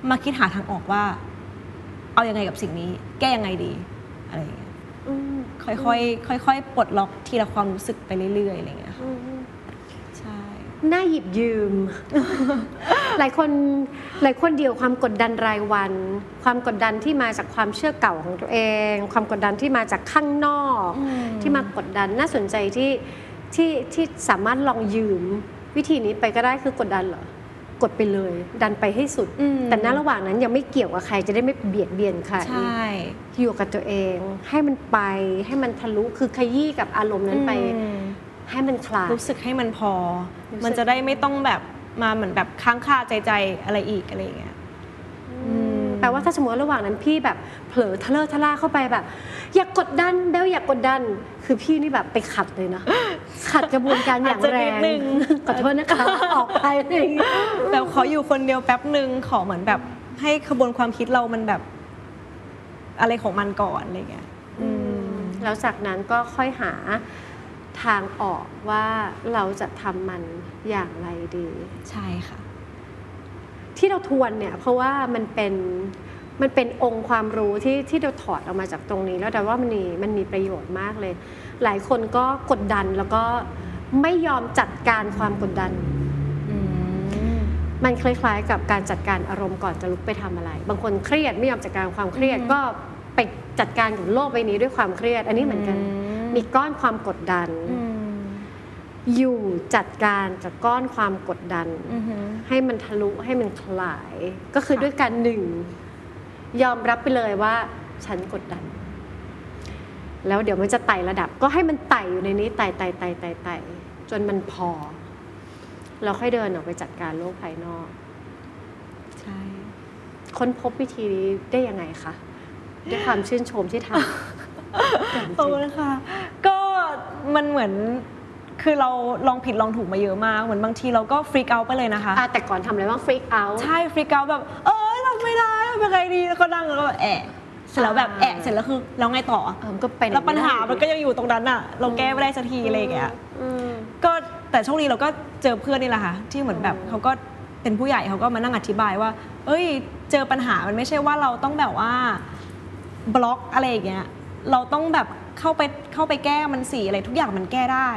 มาคิดหาทางออกว่า เอายังไงกับสิ่งนี้ แก้ยังไงดีอะไรอย่างเงี้ยค่อยๆค่อยๆปลดล็อกทีละความรู้สึกไปเรื่อยๆอะไรอย่างเงี้ยค่ะใช่ น่าหยิบยืม หลายคนหลายคนเดียวความกดดันรายวัน ความกดดันที่มาจากความเชื่อเก่าของตัวเอง ความกดดันที่มาจากข้างนอกอืมที่มากดดันน่าสนใจที่ที่ที่สามารถลองยืมวิธีนี้ไปก็ได้คือกดดันเหรอ กดไปเลย ดันไปให้สุดอืมแต่ณระหว่างนั้นยังไม่เกี่ยวกับใครจะได้ไม่เบียดเบียนใครใช่อยู่กับตัวเอง ให้มันไปให้มันทะลุคือขยี้กับอารมณ์นั้นไปอืมให้มันคลายรู้สึกให้มันพอรู้สึกมันจะได้ไม่ต้องแบบมาเหมือนแบบค้างคาใจใจอะไรอีกอะไรอย่างเงี้ยมแปลว่าถ้าสมมติว่าระหว่างนั้นพี่แบบเผลอทะเลอะทะล่าเข้าไปแบบ อยากกดดันเบลอยากกดดัน คือพี่นี่แบบไปขัดเลยนะ ขัดกระบวนการอย่างอาจจะแรนิดงนึงขอโทษนะคะออกไปอะไรอย่างเงี้ยแบบขออยู่คนเดียวแป๊บหนึ่งขอเหมือนแบบให้ขบวนความคิดเรามันแบบ อะไรของมันก่อนอะไรเงี้ยอืมแล้วจากนั้นก็ค่อยหาทางออกว่าเราจะทำมันอย่างไรดี ใช่ค่ะ ที่เราทวนเนี่ย เพราะว่ามันเป็น มันเป็นองค์ความรู้ที่ที่เราถอดออกมาจากตรงนี้ แล้วแต่ว่ามันมีมันมีประโยชน์มากเลย หลายคนก็กดดันแล้วก็ไม่ยอมจัดการความกดดันอืมมันคล้ายๆ กับการจัดการอารมณ์ก่อนจะลุกไปทำอะไร บางคนเครียดไม่ยอมจัดการความเครียดอืมก็ไปจัดการกับโลกใบนี้ด้วยความเครียด อันนี้เหมือนกัน มีก้อนความกดดันอืมอยู่จัดการกับก้อนความกดดันอือหือให้มันทะลุให้มันคลาย ก็คือค่ะด้วยการหนึ่ง ยอมรับไปเลยว่าฉันกดดัน แล้วเดี๋ยวมันจะไต่ระดับ ก็ให้มันไต่อยู่ในนี้ไต่ไต่ไต่ไต่ไต่จนมันพอ เราค่อยเดินออกไปจัดการโลกภายนอก ใช่ ค้นพบวิธีนี้ได้ยังไงคะด้วยความชื่นชมที่ทำขอบคุณค่ะ ก็มันเหมือนคือเราลองผิดลองถูกมาเยอะมาก เหมือนบางทีเราก็ฟรีกเอาไปเลยนะคะอะแต่ก่อนทำอะไรบ้างฟรีกเอาใช่ฟรีกเอาแบบ เออทำ ไม่ได้ทำยังไงดีแล้วก็นั่งแล้วก็แบบแอะเสร็จแล้วแบบแอะเสร็จแล้วคือแล้วไงต่อเออมันก็เป็นแล้วปัญหามันก็ยังอยู่ตรงนั้นอะ เราแก้ไม่ได้สักทีอะไรอย่างเงี้ยอืม ก็แต่โชคดีเราก็เจอเพื่อนนี่แหละค่ะที่เหมือนแบบเขาก็เป็นผู้ใหญ่เขาก็มานั่งอธิบายว่า เอ้ย เจอปัญหามันไม่ใช่ว่าเราต้องแบบว่าบล็อกอะไรอย่างเงี้ยเราต้องแบบเข้าไปเข้าไปแก้มันสีอะไรทุกอย่างมันแก้ได้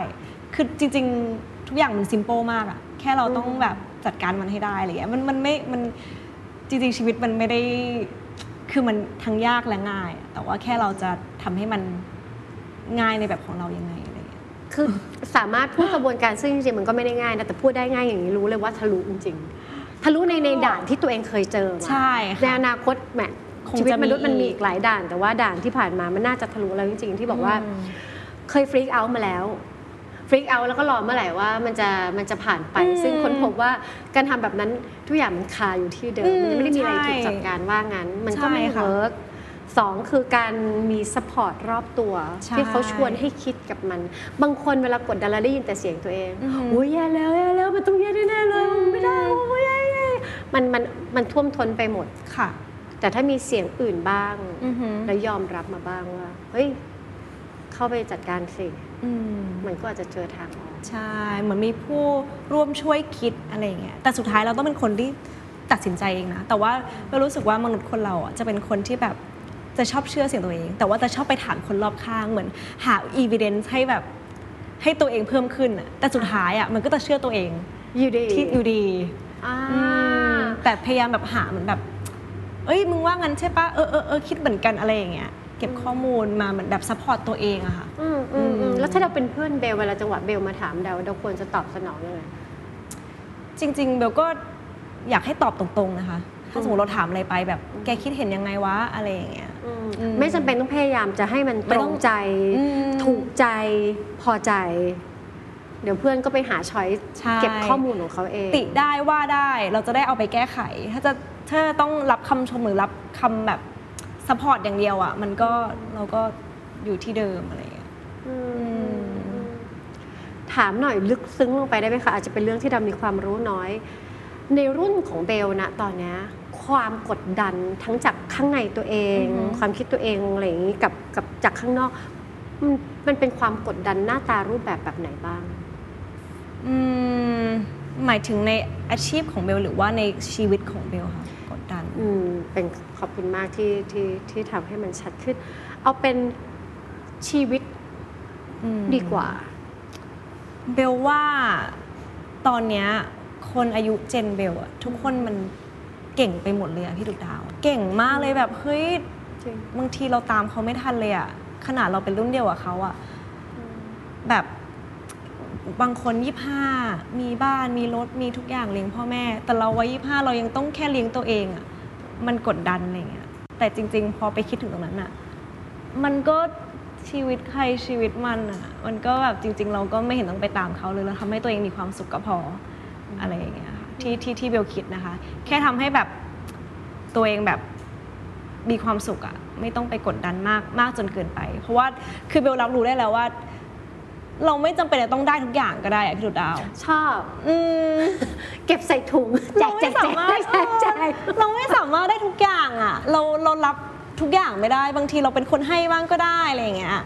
คือจริง ๆ ทุกอย่างมันซิม p ป e มากอะแค่เราต้องแบบจัดการมันให้ได้อะไรอย่างเงี้ยมันมันไม่มัน จริงๆชีวิตมันไม่ได้คือมันทั้งยากและง่ายอะแต่ว่าแค่เราจะทำให้มันง่ายในแบบของเรายังไงอะไรเงี้ยคือสามารถพูดกระบวนการซึ่งจริงๆมันก็ไม่ได้ง่ายนะแต่พูดได้ง่ายอย่างนี้รู้เลยว่าทะลุจริง ๆ ทะลุในในด่านที่ตัวเองเคยเจอมาใช่ค่ะในอนาคตแหมคงชีวิตจะมีมนุษย์มันมีอีกอีกหลายด่าน แต่ว่าด่านที่ผ่านมามันน่าจะทะลุแล้วจริง ๆ ที่บอกว่าอืมเคย freak out มาแล้ว freak out แล้วก็รอเมื่อไหร่ว่ามันจะมันจะผ่านไป ซึ่งคนพบว่าการทำแบบนั้นทุกอย่างมันคาอยู่ที่เดิม มันยังไม่ได้มีอะไรถูกจัดการว่างั้น มันก็ไม่ใช่ค่ะ workสองคือการมี support รอบตัวใช่ที่เขาชวนให้คิดกับมัน บางคนเวลากดดันแล้วได้ยินแต่เสียงตัวเองอือหือโอ้ยแย่แล้วแย่แล้วมันต้องแย่แน่ๆเลยมันไม่ได้โอ้ยแย่แย่มันมันมันท่วมท้นไปหมดค่ะ แต่ถ้ามีเสียงอื่นบ้างอือหือแล้วยอมรับมาบ้างว่าเฮ้ยเข้าไปจัดการสิอื มมันก็อาจจะเจอทางออกใช่เหมือนมีผู้ร่วมช่วยคิดอะไรอย่างเงี้ยแต่สุดท้ายเราต้องเป็นคนที่ตัดสินใจเองนะ แต่ว่าเรารู้สึกว่ามนุษย์คนเราอะจะเป็นคนที่แบบจะชอบเชื่อเสียงตัวเอง แต่ว่าจะชอบไปถามคนรอบข้างเหมือนหา evidence ให้แบบให้ตัวเองเพิ่มขึ้นอะแต่สุดท้ายอะมันก็จะเชื่อตัวเองอยู่ดีที่อยู่ดีอ่าอืมแต่พยายามแบบหาเหมือนแบบ เอ้ยมึงว่างั้นใช่ปะเออเออเออคิดเหมือนกันอะไรอย่างเงี้ยเก็บข้อมูลมาเหมือนแบบ support ตัวเองอะค่ะอืมอืมอือืม แล้วถ้าเราเป็นเพื่อนเบลเวลาจังหวะเบลมาถามเราเราควรจะตอบสนองยังไงจริง ๆ เบลก็อยากให้ตอบตรงๆนะคะ ถ้าสมมติเราถามอะไรไปแบบ แกคิดเห็นยังไงวะอะไรอย่างเงี้ยอืมอืมไม่จำเป็นต้องพยายามจะให้มันไม่ตรต้องตรงใจอืมถูกใจพอใจ เดี๋ยวเพื่อนก็ไปหา choice ใช่เก็บข้อมูลของเขาเอง ติได้ว่าได้เราจะได้เอาไปแก้ไข ถ้าจะถ้าต้องรับคำชมหรือรับคำแบบ support อย่างเดียวอะมันก็เราก็อยู่ที่เดิมอะไรอย่างเงี้ยอืมอืม ถามหน่อยลึกซึ้งลงไปได้ไหมคะ อาจจะเป็นเรื่องที่เรามีความรู้น้อย ในรุ่นของเบลนะตอนเนี้ยความกดดันทั้งจากข้างในตัวเองอือฮึความคิดตัวเองอะไรอย่างนี้กับกับจากข้างนอก มันมันเป็นความกดดันหน้าตารูปแบบแบบไหนบ้าง อืมหมายถึงในอาชีพของเบลหรือว่าในชีวิตของเบลค่ะกดดัน อืมเป็นขอบคุณมากที่ที่ที่ทำให้มันชัดขึ้น เอาเป็นชีวิตอืมดีกว่า เบลว่าตอนเนี้ยคนอายุเจนเบลอะทุกคนมันเก่งไปหมดเลยอะพี่ดุกดาว เก่งมากเลยแบบเฮ้ยจริง บางทีเราตามเขาไม่ทันเลยอะขนาดเราเป็นรุ่นเดียวกับเขาอะแบบบางคนยี่ห้ามีบ้านมีรถมีทุกอย่างเลี้ยงพ่อแม่ แต่เราวัยยี่ห้าเรายังต้องแค่เลี้ยงตัวเองอะมันกดดันอะไรเงี้ยแต่จริง ๆ พอไปคิดถึงตรงนั้นอะมันก็ ชีวิตใครชีวิตมันอะมันก็แบบจริง ๆ เราก็ไม่เห็นต้องไปตามเขาเลยเราทำให้ตัวเองมีความสุขก็พออะไรอย่างเงี้ยค่ะที่ที่ที่เบลคิดนะคะ แค่ทำให้แบบตัวเองแบบมีความสุขอะไม่ต้องไปกดดันมากมากจนเกินไป เพราะว่าคือเบลรับรู้ได้แล้วว่า เราไม่จำเป็นจะต้องได้ทุกอย่างก็ได้อะพี่ดุดดาว ชอบ อืมเก็บใส่ถุงแจเรากแจไม่กแจสากมารถแจกแจกเราไม่สามารถได้ทุกอย่างอะเราเรารับ ทุกอย่างไม่ได้บางทีเราเป็นคนให้บ้างก็ได้อะไรอย่างเงี้ย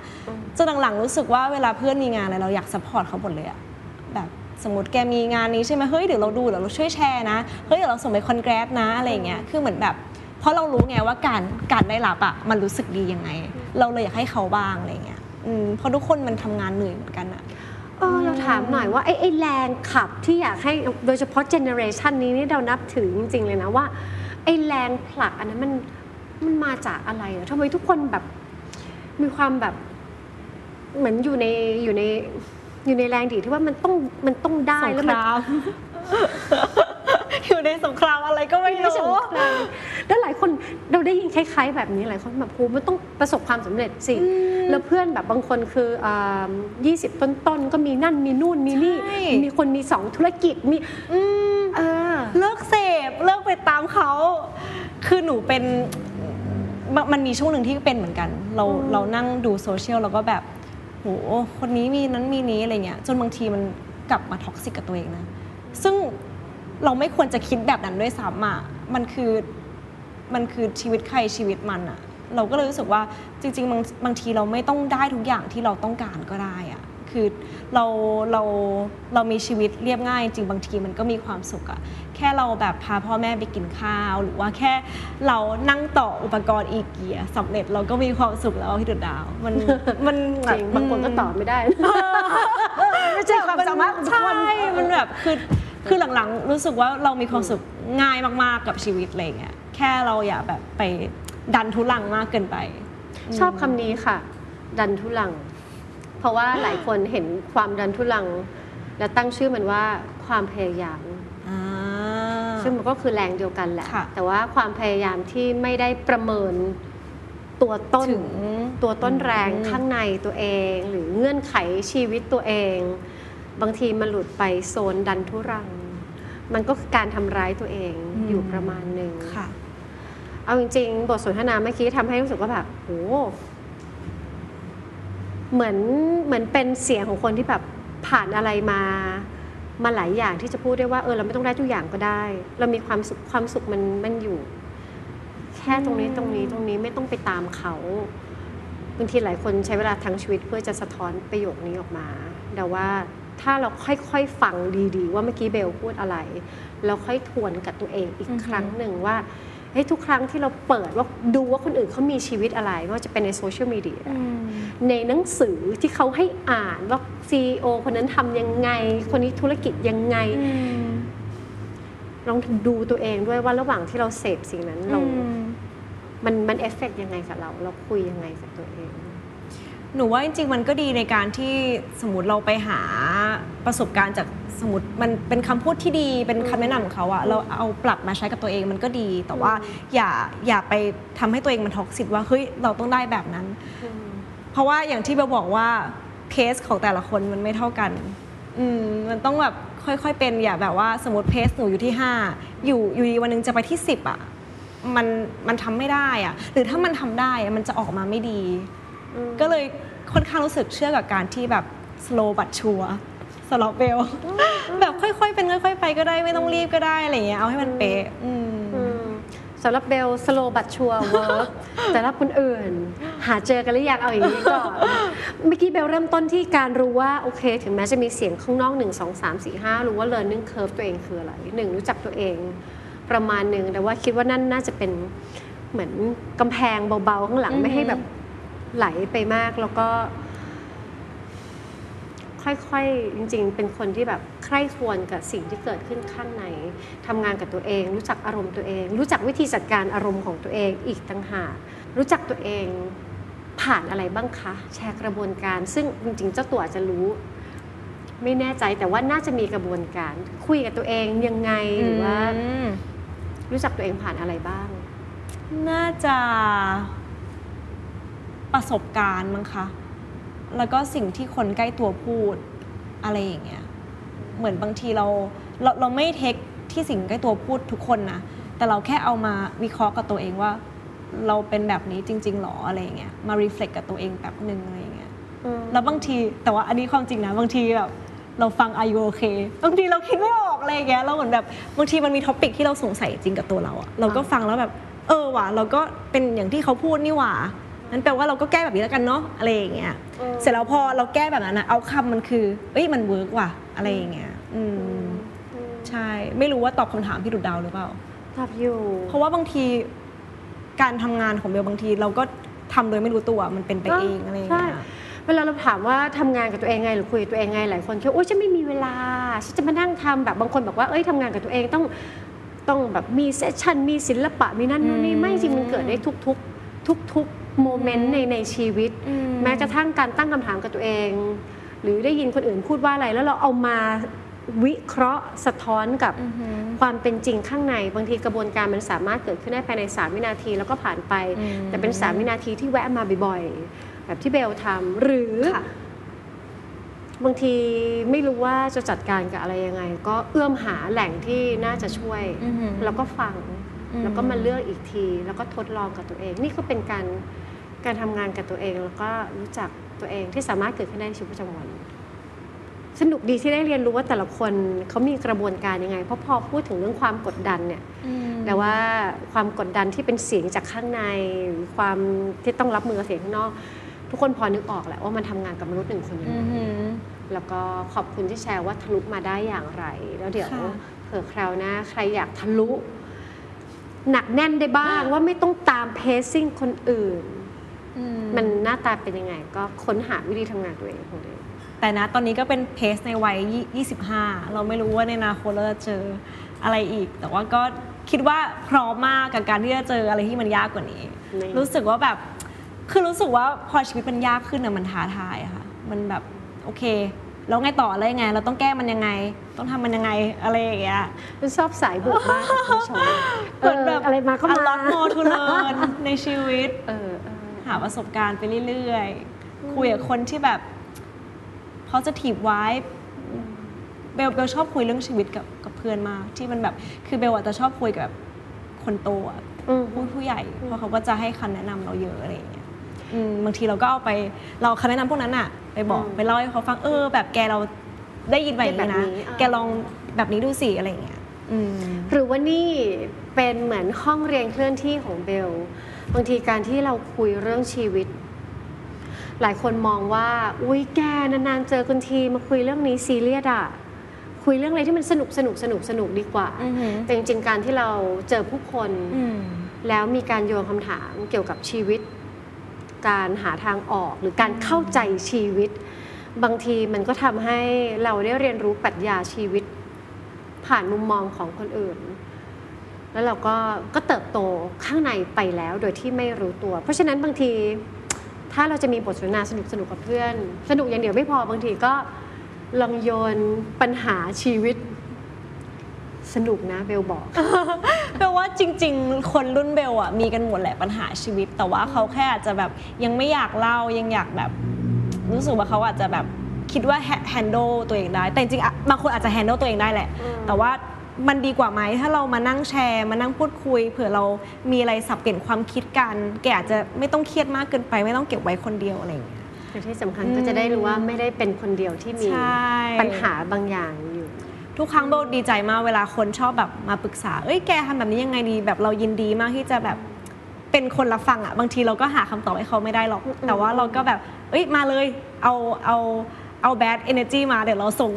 จนหลังๆรู้สึกว่าเวลาเพื่อนมีงานอะไรเราอยาก support เขาหมดเลยอะแบบสมมติแกมีงานนี้ใช่ไหมเฮ้ยเดี๋ยวเราดูเดี๋ยวเราช่วยแชร์นะเฮ้ยเดี๋ยวเราส่งไป congrats นะอะไรอย่างเงี้ยคือเหมือนแบบเพราะเรารู้ไงว่าการการได้รับอะมันรู้สึกดียังไง เราเลยอยากให้เขาบ้างอะไรเงี้ยอืมเพราะทุกคนมันทำงานเหนื่อยเหมือนกันอะเออเราถามหน่อยว่าไอ้ไอ้แรงขับที่อยากให้โดยเฉพาะเจเนอเรชันนี้นี่เรานับถือจริงๆเลยนะว่าไอ้แรงผลักอันนั้นมัน มันมาจากอะไรอะทำไมทุกคนแบบมีความแบบเหมือนอยู่ในอยู่ในอยู่ในแรงดีดที่ว่ามันต้องมันต้องได้สงแล้วคมันรามอยู่ในสงครามอะไรก็ไม่ไม่รู้สงครามแล้วหลายคนเราได้ยินคล้าย ๆ แบบนี้หลายคนแบบโหมันต้องประสบความสำเร็จสิ แล้วเพื่อนแบบบางคนคือยี่สิบต้นๆ ก็มีนั่นมีนู่นมีนี่ใช่มีคนมีสองธุรกิจมีอืมเออเลิกเสพ เลิกไปตามเขา คือหนูเป็น มมันมีช่วงหนึ่งที่เป็นเหมือนกัน เราเรานั่งดูโซเชียลแล้วก็แบบโหคนนี้มีนั้นมีนี้อะไรเงี้ยจนบางทีมันกลับมาท็อกซิกกับตัวเองนะ ซึ่งเราไม่ควรจะคิดแบบนั้นด้วยซ้ำอะมันคือมันคือชีวิตใครชีวิตมันอะ เราก็เลยรู้สึกว่าจริง ๆ บางบางทีเราไม่ต้องได้ทุกอย่างที่เราต้องการก็ได้อะ คือเราเราเรามีชีวิตเรียบง่ายจริงบางทีมันก็มีความสุขอะแค่เราแบบพาพ่อแม่ไปกินข้าว หรือว่าแค่เรานั่งต่ออุปกรณ์อีเกียสำเร็จเราก็มีความสุขแล้วพี่ดุดดาว มันมันจริงบางคนก็ตอบไม่ได้ไม่ใช่ความสามารถของทุกใช่คนมันแบบคือคือหลังๆ รู้สึกว่าเรามีความสุขง่ายมากๆกับชีวิตอะไรเงี้ยแค่เราอย่าแบบไปดันทุลังมากเกินไป ชอบคำนี้ค่ะ ดันทุลัง เพราะว่าหลายคนเห็นความดันทุลัง และตั้งชื่อมันว่าความพยายามอ่าซึ่งมันก็คือแรงเดียวกันแหละค่ะแต่ว่าความพยายามที่ไม่ได้ประเมินตัวต้นถึงตัวต้นแรงอืมข้างในตัวเอง หรือเงื่อนไขชีวิตตัวเอง บางทีมันหลุดไปโซนดันทุรัง มันก็คือการทำร้ายตัวเองอยู่ประมาณหนึ่งค่ะเอาจริงๆ บทสนทนาเมื่อกี้ทำให้รู้สึกว่าแบบโห เหมือนเหมือนเป็นเสียงของคนที่แบบผ่านอะไรมามาหลายอย่างที่จะพูดได้ว่าเออเราไม่ต้องได้ทุกอย่างก็ได้ เรามีความสุขความสุขมันมันอยู่ แค่ตรงนี้ตรงนี้ตรงนี้ไม่ต้องไปตามเขาบางทีหลายคนใช้เวลาทั้งชีวิตเพื่อจะสะท้อนประโยคนี้ออกมาแต่ว่าถ้าเราค่อยๆฟังดีๆ ว่าเมื่อกี้เบลพูดอะไร แล้วค่อยทวนกับตัวเองอีกอือฮึครั้งหนึ่งว่า เฮ้ยทุกครั้งที่เราเปิดว่าดูว่าคนอื่นเขามีชีวิตอะไรไม่ว่าจะเป็นในโซเชียลมีเดียอืมในหนังสือที่เขาให้อ่านว่า CEO คนนั้นทำยังไง คนนี้ธุรกิจยังไงอืมลองดูตัวเองด้วยว่าระหว่างที่เราเสพสิ่งนั้นเราอืมมันมันเอฟเฟกยังไงกับเรา เราคุยยังไงกับตัวเอง หนูว่าจริง ๆ มันก็ดีในการที่สมมติเราไปหาประสบการณ์จากสมมติมันเป็นคำพูดที่ดีเป็นคำแนะนำของเขาอะเราเอาปรับมาใช้กับตัวเองมันก็ดี แต่ว่าอย่าอย่าไปทำให้ตัวเองมัน toxic ว่าเฮ้ยเราต้องได้แบบนั้น เพราะว่าอย่างที่เบลล์บอกว่าpace ของแต่ละคนมันไม่เท่ากันอืมมันต้องแบบค่อยๆเป็นอย่าแบบว่าสมมติ pace หนูอยู่ที่ 5 อยู่อยู่ดีวันหนึงจะไปที่ 10อะมันมันทำไม่ได้อะหรือถ้ามันทำได้อะมันจะออกมาไม่ดี ก็เลยค่อนข้างรู้สึกเชื่อกับการที่แบบ slow but sure สำหรับเบลล์แบบค่อยๆ เป็นค่อยๆ ไปก็ได้ไม่ต้องรีบก็ได้อะไรอย่างเงี้ยเอาให้มันเป๊ะอืมอืมสำหรับเบลล์ slow but sure workแต่ละคนอื่น หาเจอกันหรือยังเอาอย่างนี้ก่อนเมื่อกี้เบลเริ่มต้นที่การรู้ว่า โอเค ถึงแม้จะมีเสียงข้างนอก 1 2 3 4 5 รู้ว่า learning curve ตัวเองคืออะไรหนึ่งรู้จักตัวเองประมาณหนึ่งแต่ว่าคิดว่านั่นน่าจะเป็นเหมือนกำแพงเบาๆ ข้างหลังอือฮึไม่ให้แบบ ไหลไปมากแล้วก็ ค่อยๆจริง ๆ เป็นคนที่แบบใคร่ครวญกับสิ่งที่เกิดขึ้นข้างในทำงานกับตัวเอง รู้จักอารมณ์ตัวเอง รู้จักวิธีจัดการอารมณ์ของตัวเองอีกต่างหากรู้จักตัวเองผ่านอะไรบ้างคะ แชร์กระบวนการ ซึ่งจริงๆ เจ้าตัวอาจจะรู้ ไม่แน่ใจแต่ว่าน่าจะมีกระบวนการ คุยกับตัวเองยังไงหรือว่ามรู้จักตัวเองผ่านอะไรบ้าง น่าจะ ประสบการณ์มั้งคะ แล้วก็สิ่งที่คนใกล้ตัวพูดอะไรอย่างเงี้ย เหมือนบางทีเราเราเราไม่ take ที่สิ่งใกล้ตัวพูดทุกคนนะ แต่เราแค่เอามาวิเคราะห์กับตัวเองว่า เราเป็นแบบนี้จริง ๆหรออะไรอย่างเงี้ย มา reflect กับตัวเองแบบหนึ่งอะไรอย่างเงี้ย แล้วบางทีแต่ว่าอันนี้ความจริงนะบางทีแบบเราฟัง Are you okay บางทีเราคิดไม่ออกอะไรอย่างเงี้ย เราเหมือนแบบบางทีมันมี topic ที่เราสงสัยจริงกับตัวเราอะเราก็ฟังแล้วแบบเออว่ะเราก็เป็นอย่างที่เขาพูดนี่หว่า นั้นแปลว่าเราก็แก้แบบนี้แล้วกันเนาะอะไรอย่างเงี้ยอืมเสร็จแล้วพอเราแก้แบบนั้นนะเอาคำมันคือเอ้ยมัน work ว่ะอะไรอย่างเงี้ยอืมใช่ ไม่รู้ว่าตอบคำถามพี่ดุจดาวหรือเปล่าตอบอยู่ เพราะว่าบางทีการทำงานของเบลล์บางที เราก็ทำโดยไม่รู้ตัวมันเป็นไปเองอะไรอย่างเงี้ยใช่เวลาเราถามว่าทำงานกับตัวเองไงหรือคุยกับตัวเองไงหลายคนคิดว่าโอ๊ยฉันไม่มีเวลาฉันจะมานั่งทำแบบบางคนบอกว่าเอ้ยทำงานกับตัวเองต้องต้องแบบมี session มีศิลปะมีนั่นนู่นนี่อืมไม่จริงมันเกิดได้ทุกๆทุกๆ โมเมนต์ในในชีวิตอืมแม้กระทั่งการตั้งคำถามกับตัวเอง หรือได้ยินคนอื่นพูดว่าอะไร แล้วเราเอามาวิเคราะห์สะท้อนกับอือหือความเป็นจริงข้างใน บางทีกระบวนการมันสามารถเกิดขึ้นได้ภายใน 3 วินาทีแล้วก็ผ่านไปอืมแต่เป็น 3 วินาทีที่แวะมาบ่อยๆ แบบที่เบลทำหรือค่ะบางทีไม่รู้ว่าจะจัดการกับอะไรยังไง ก็เอื้อมหาแหล่งที่น่าจะช่วยอือหือแล้วก็ฟังอืมแล้วก็มาเลือกอีกที แล้วก็ทดลองกับตัวเอง นี่ก็เป็นการ การทำงานกับตัวเองแล้วก็รู้จักตัวเองที่สามารถเกิดขึ้นได้ในชีวิตประจำวัน สนุกดีที่ได้เรียนรู้ว่าแต่ละคนเขามีกระบวนการยังไง เพราะพอพูดถึงเรื่องความกดดันเนี่ยอืมแต่ว่าความกดดันที่เป็นเสียงจากข้างในหรือความที่ต้องรับมือกับเสียงข้างนอก ทุกคนพอนึกออกแหละว่ามันทำงานกับมนุษย์หนึ่งคนยังอืไงอหือแล้วก็ขอบคุณที่แชร์ว่าทะลุมาได้อย่างไร แล้วเดี๋ยวค่ะเผื่อคราวหน้าใครอยากทะลุ หนักแน่นได้บ้างว่าไม่ต้องตามเพซซิ่งคนอื่นอื มันหน้าตาเป็นยังไง ก็ค้นหาวิธีทำงานตัวเองของตัวเองแต่นะตอนนี้ก็เป็นเพสในวัยยี่25 เราไม่รู้ว่าในอนาคตเราจะเจออะไรอีก แต่ว่าก็คิดว่าพร้อมมากกับการที่จะเจออะไรที่มันยากกว่านี้ นี่รู้สึกว่าแบบ คือรู้สึกว่าพอชีวิตมันยากขึ้นอะมันท้าทายอะค่ะมมันแบบโอเค แล้วไงต่ออะไรยังไง เราต้องแก้มันยังไง ต้องทำมันยังไงอะไรอย่างเงี้ยมันชอบสายบุกมากค่ะคุณผู้ชมเหมือนแบบเอออะไรมาก็มา a lot more to learn ในชีวิต เออเออ หาประสบการณ์ไปเรื่อยๆ คุยกับคนที่แบบ positive vibe เบลเบลชอบคุยเรื่องชีวิตกับกับเพื่อนมาก ที่มันแบบคือเบลอะจะชอบคุยกับแบบคนโตอะอืมผู้ผู้ใหญ่เพราะเขาก็จะให้คำแนะนำเราเยอะอะไรอย่างเงี้ยอืมบางทีเราก็เอาไปเราคำแนะนำพวกนั้นอะไปบอกอืมไปเล่าให้เขาฟังเออ แบบแกเราได้ยินไปอย่างนี้นะแบบนี้อ่าแกลองแบบนี้ดูสิอะไรอย่างเงี้ยอืมหรือว่านี่เป็นเหมือนห้องเรียนเคลื่อนที่ของเบล บางทีการที่เราคุยเรื่องชีวิต หลายคนมองว่า อุ้ยแกนานๆเจอกันทีมาคุยเรื่องนี้ซีเรียสอะคุยเรื่องอะไรที่มันสนุกสนุกสนุกสนุกดีกว่าอือหือแต่จริงๆการที่เราเจอผู้คนอืมแล้วมีการโยนคำถามเกี่ยวกับชีวิต การหาทางออกหรือการเข้าใจชีวิต บางทีมันก็ทำให้เราได้เรียนรู้ปรัชญาชีวิต ผ่านมุมมองของคนอื่น แล้วเราก็ก็เติบโตข้างในไปแล้วโดยที่ไม่รู้ตัว เพราะฉะนั้นบางทีถ้าเราจะมีบทสนทนาสนุกสนุกๆกับเพื่อน สนุกอย่างเดียวไม่พอบางทีก็ลองโยนปัญหาชีวิตสนุกนะเบลบอกแปลว่าจริง ๆ คนรุ่นเบลอะมีกันหมดแหละปัญหาชีวิต แต่ว่าเขาแค่อาจจะแบบยังไม่อยากเล่ายังอยากแบบ รู้สึกว่าเขาอาจจะแบบคิดว่า handle ตัวเองได้ แต่จริงๆอะบางคนอาจจะ handle ตัวเองได้แหละอืมแต่ว่า มันดีกว่าไหมถ้าเรามานั่งแชร์มานั่งพูดคุย เผื่อเรามีอะไรสับเปลี่ยนความคิดกัน แกอาจจะไม่ต้องเครียดมากเกินไป ไม่ต้องเก็บไว้คนเดียวอะไรอย่างเงี้ยแต่ที่สำคัญก็จะได้รู้ว่าไม่ได้เป็นคนเดียวที่มีใช่ปัญหาบางอย่างอยู่ ทุกครั้งเบลดีใจมากเวลาคนชอบแบบมาปรึกษา เอ้ยแกทำแบบนี้ยังไงดีแบบเรายินดีมากที่จะแบบเป็นคนรับฟังอะบางทีเราก็หาคำตอบให้เขาไม่ได้หรอก แต่ว่าเราก็แบบ เอ้ยมาเลยเอาเอาเอา bad energy มาเดี๋ยวเราส่ง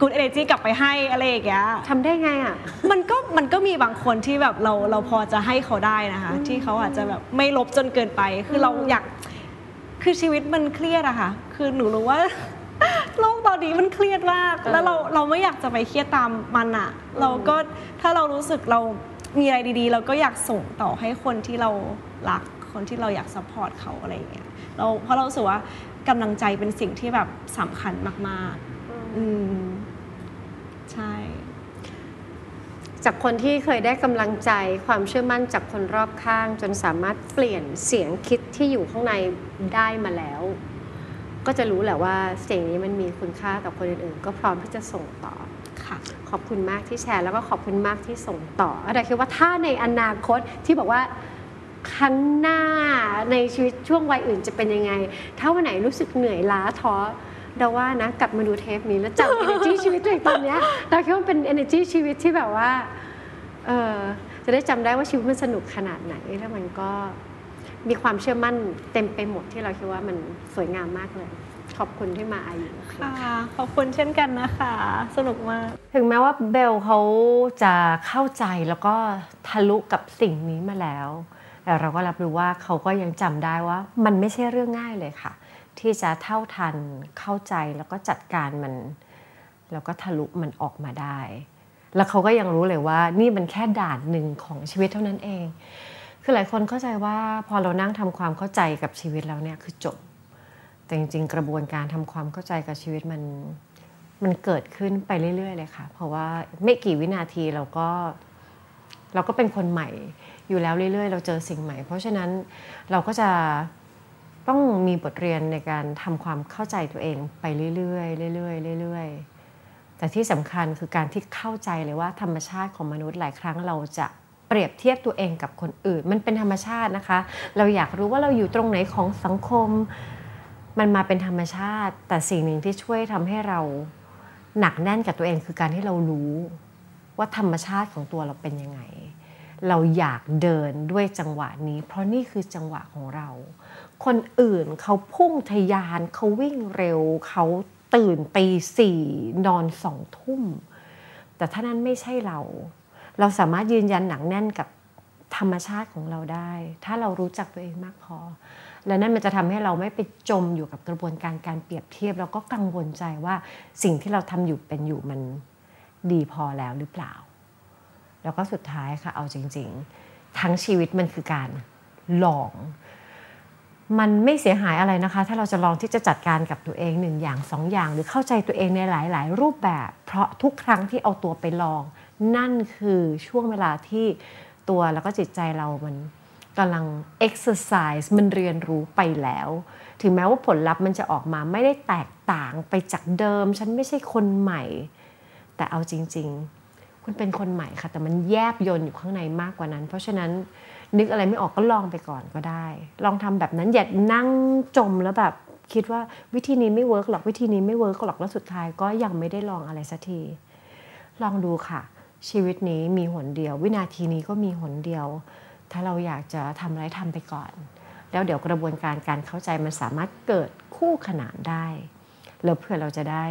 good energy กลับไปให้อะไรอย่างเงี้ยทำได้ไงอะ มันก็มันก็มีบางคนที่แบบเราเราพอจะให้เขาได้นะคะ ที่เขาอาจจะแบบไม่ลบจนเกินไป คือเราอยากคือชีวิตมันเครียดอะค่ะ คือหนูรู้ว่าโลกตอนนี้มันเครียดมากเออแล้วเราเราไม่อยากจะไปเครียดตามมันอะเราก็ถ้าเรารู้สึกเรามีอะไรดีๆ เราก็อยากส่งต่อให้คนที่เรารักคนที่เราอยาก support เขาอะไรอย่างเงี้ยเราเพราะเรารู้สึกว่ากำลังใจเป็นสิ่งที่แบบสำคัญมากๆ อืม ใช่ จากคนที่เคยได้กำลังใจความเชื่อมั่นจากคนรอบข้าง จนสามารถเปลี่ยนเสียงคิดที่อยู่ข้างในได้มาแล้ว ก็จะรู้แหละว่าเสียงนี้มันมีคุณค่าต่อคนอื่นๆ ก็พร้อมที่จะส่งต่อค่ะขอบคุณมากที่แชร์ แล้วก็ขอบคุณมากที่ส่งต่ออะไรคิดว่าถ้าในอนาคตที่บอกว่าครั้งหน้าในชีวิตช่วงวัยอื่นจะเป็นยังไง ถ้าวันไหนรู้สึกเหนื่อยล้าท้อ เดาว่านะกลับมาดูเทปนี้แล้วจำ energy ชีวิตตัวเองตอนเนี้ยเราคิดว่าเป็น energy ชีวิตที่แบบว่าเออจะได้จำได้ว่าชีวิตมันสนุกขนาดไหนแล้วมันก็มีความเชื่อมั่นเต็มไปหมดที่เราคิดว่ามันสวยงามมากเลย ขอบคุณที่มาอายุค่ะ ขอบคุณเช่นกันนะคะ สนุกมาก ถึงแม้ว่าเบลเขาจะเข้าใจแล้วก็ทะลุกับสิ่งนี้มาแล้ว แต่เราก็รับรู้ว่าเขาก็ยังจำได้ว่ามันไม่ใช่เรื่องง่ายเลยค่ะ ที่จะเท่าทันเข้าใจแล้วก็จัดการมัน แล้วก็ทะลุมันออกมาได้ แล้วเขาก็ยังรู้เลยว่านี่มันแค่ด่านหนึ่งของชีวิตเท่านั้นเอง คือหลายคนเข้าใจว่าพอเรานั่งทำความเข้าใจกับชีวิตแล้วเนี่ยคือจบ แต่จริงๆ กระบวนการทำความเข้าใจกับชีวิตมันมันเกิดขึ้นไปเรื่อย ๆ เลยค่ะ เพราะว่าไม่กี่วินาทีเราก็เราก็เป็นคนใหม่อยู่แล้วเรื่อย ๆ เราเจอสิ่งใหม่ เพราะฉะนั้นเราก็จะ ต้องมีบทเรียนในการทำความเข้าใจตัวเองไปเรื่อยๆเรื่อยๆเรื่อยๆแต่ที่สำคัญคือการที่เข้าใจเลยว่าธรรมชาติของมนุษย์หลายครั้งเราจะเปรียบเทียบตัวเองกับคนอื่น มันเป็นธรรมชาตินะคะ เราอยากรู้ว่าเราอยู่ตรงไหนของสังคม มันมาเป็นธรรมชาติ แต่สิ่งหนึ่งที่ช่วยทำให้เราหนักแน่นกับตัวเองคือการที่เรารู้ว่าธรรมชาติของตัวเราเป็นยังไง เราอยากเดินด้วยจังหวะนี้ เพราะนี่คือจังหวะของเรา คนอื่นเขาพุ่งทะยานเขาวิ่งเร็วเขาตื่นตีสี่นอนสองทุ่ม แต่ถ้านั้นไม่ใช่เรา เราสามารถยืนยันหนักแน่นกับธรรมชาติของเราได้ ถ้าเรารู้จักตัวเองมากพอ และนั่นมันจะทำให้เราไม่ไปจมอยู่กับกระบวนการการเปรียบเทียบ แล้วก็กังวลใจว่าสิ่งที่เราทำอยู่เป็นอยู่มันดีพอแล้วหรือเปล่า แล้วก็สุดท้ายค่ะเอาจริง ๆ ทั้งชีวิตมันคือการลอง มันไม่เสียหายอะไรนะคะ ถ้าเราจะลองที่จะจัดการกับตัวเองหนึ่งอย่างสองอย่าง หรือเข้าใจตัวเองในหลาย ๆ รูปแบบ เพราะทุกครั้งที่เอาตัวไปลอง นั่นคือช่วงเวลาที่ตัวแล้วก็จิตใจเรามันกำลัง exercise มันเรียนรู้ไปแล้ว ถึงแม้ว่าผลลัพธ์มันจะออกมาไม่ได้แตกต่างไปจากเดิม ฉันไม่ใช่คนใหม่ แต่เอาจริง ๆ คุณเป็นคนใหม่ค่ะ แต่มันแยบยลอยู่ข้างในมากกว่านั้น เพราะฉะนั้น นึกอะไรไม่ออกก็ลองไปก่อนก็ได้ ลองทำแบบนั้นอย่านั่งจมแล้วแบบคิดว่าวิธีนี้ไม่ work หรอกวิธีนี้ไม่ work หรอกแล้วสุดท้ายก็ยังไม่ได้ลองอะไรสักที ลองดูค่ะ ชีวิตนี้มีหนเดียว วินาทีนี้ก็มีหนเดียว ถ้าเราอยากจะทำอะไรทำไปก่อน แล้วเดี๋ยวกระบวนการการเข้าใจมันสามารถเกิดคู่ขนานได้ แล้วเพื่อเราจะได้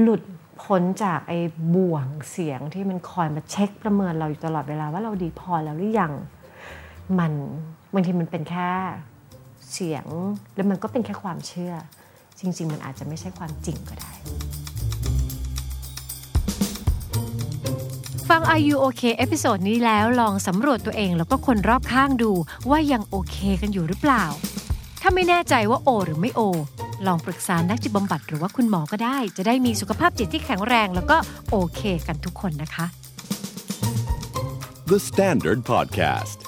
หลุดพ้นจากไอ้บ่วงเสียงที่มันคอยมาเช็คประเมินเราอยู่ตลอดเวลาว่าเราดีพอแล้วหรือยัง มันบางทีมันเป็นแค่เสียงแล้วมันก็เป็นแค่ความเชื่อ จริง ๆ มันอาจจะไม่ใช่ความจริงก็ได้ฟัง Are You OK episode นี้แล้วลองสำรวจตัวเองแล้วก็คนรอบข้างดูว่ายังโอเคกันอยู่หรือเปล่า ถ้าไม่แน่ใจว่าโอ หรือไม่โอ ลองปรึกษานักจิตบำบัดหรือว่าคุณหมอก็ได้ จะได้มีสุขภาพจิตที่แข็งแรง แล้วก็โอเคกันทุกคนนะคะ The Standard Podcast.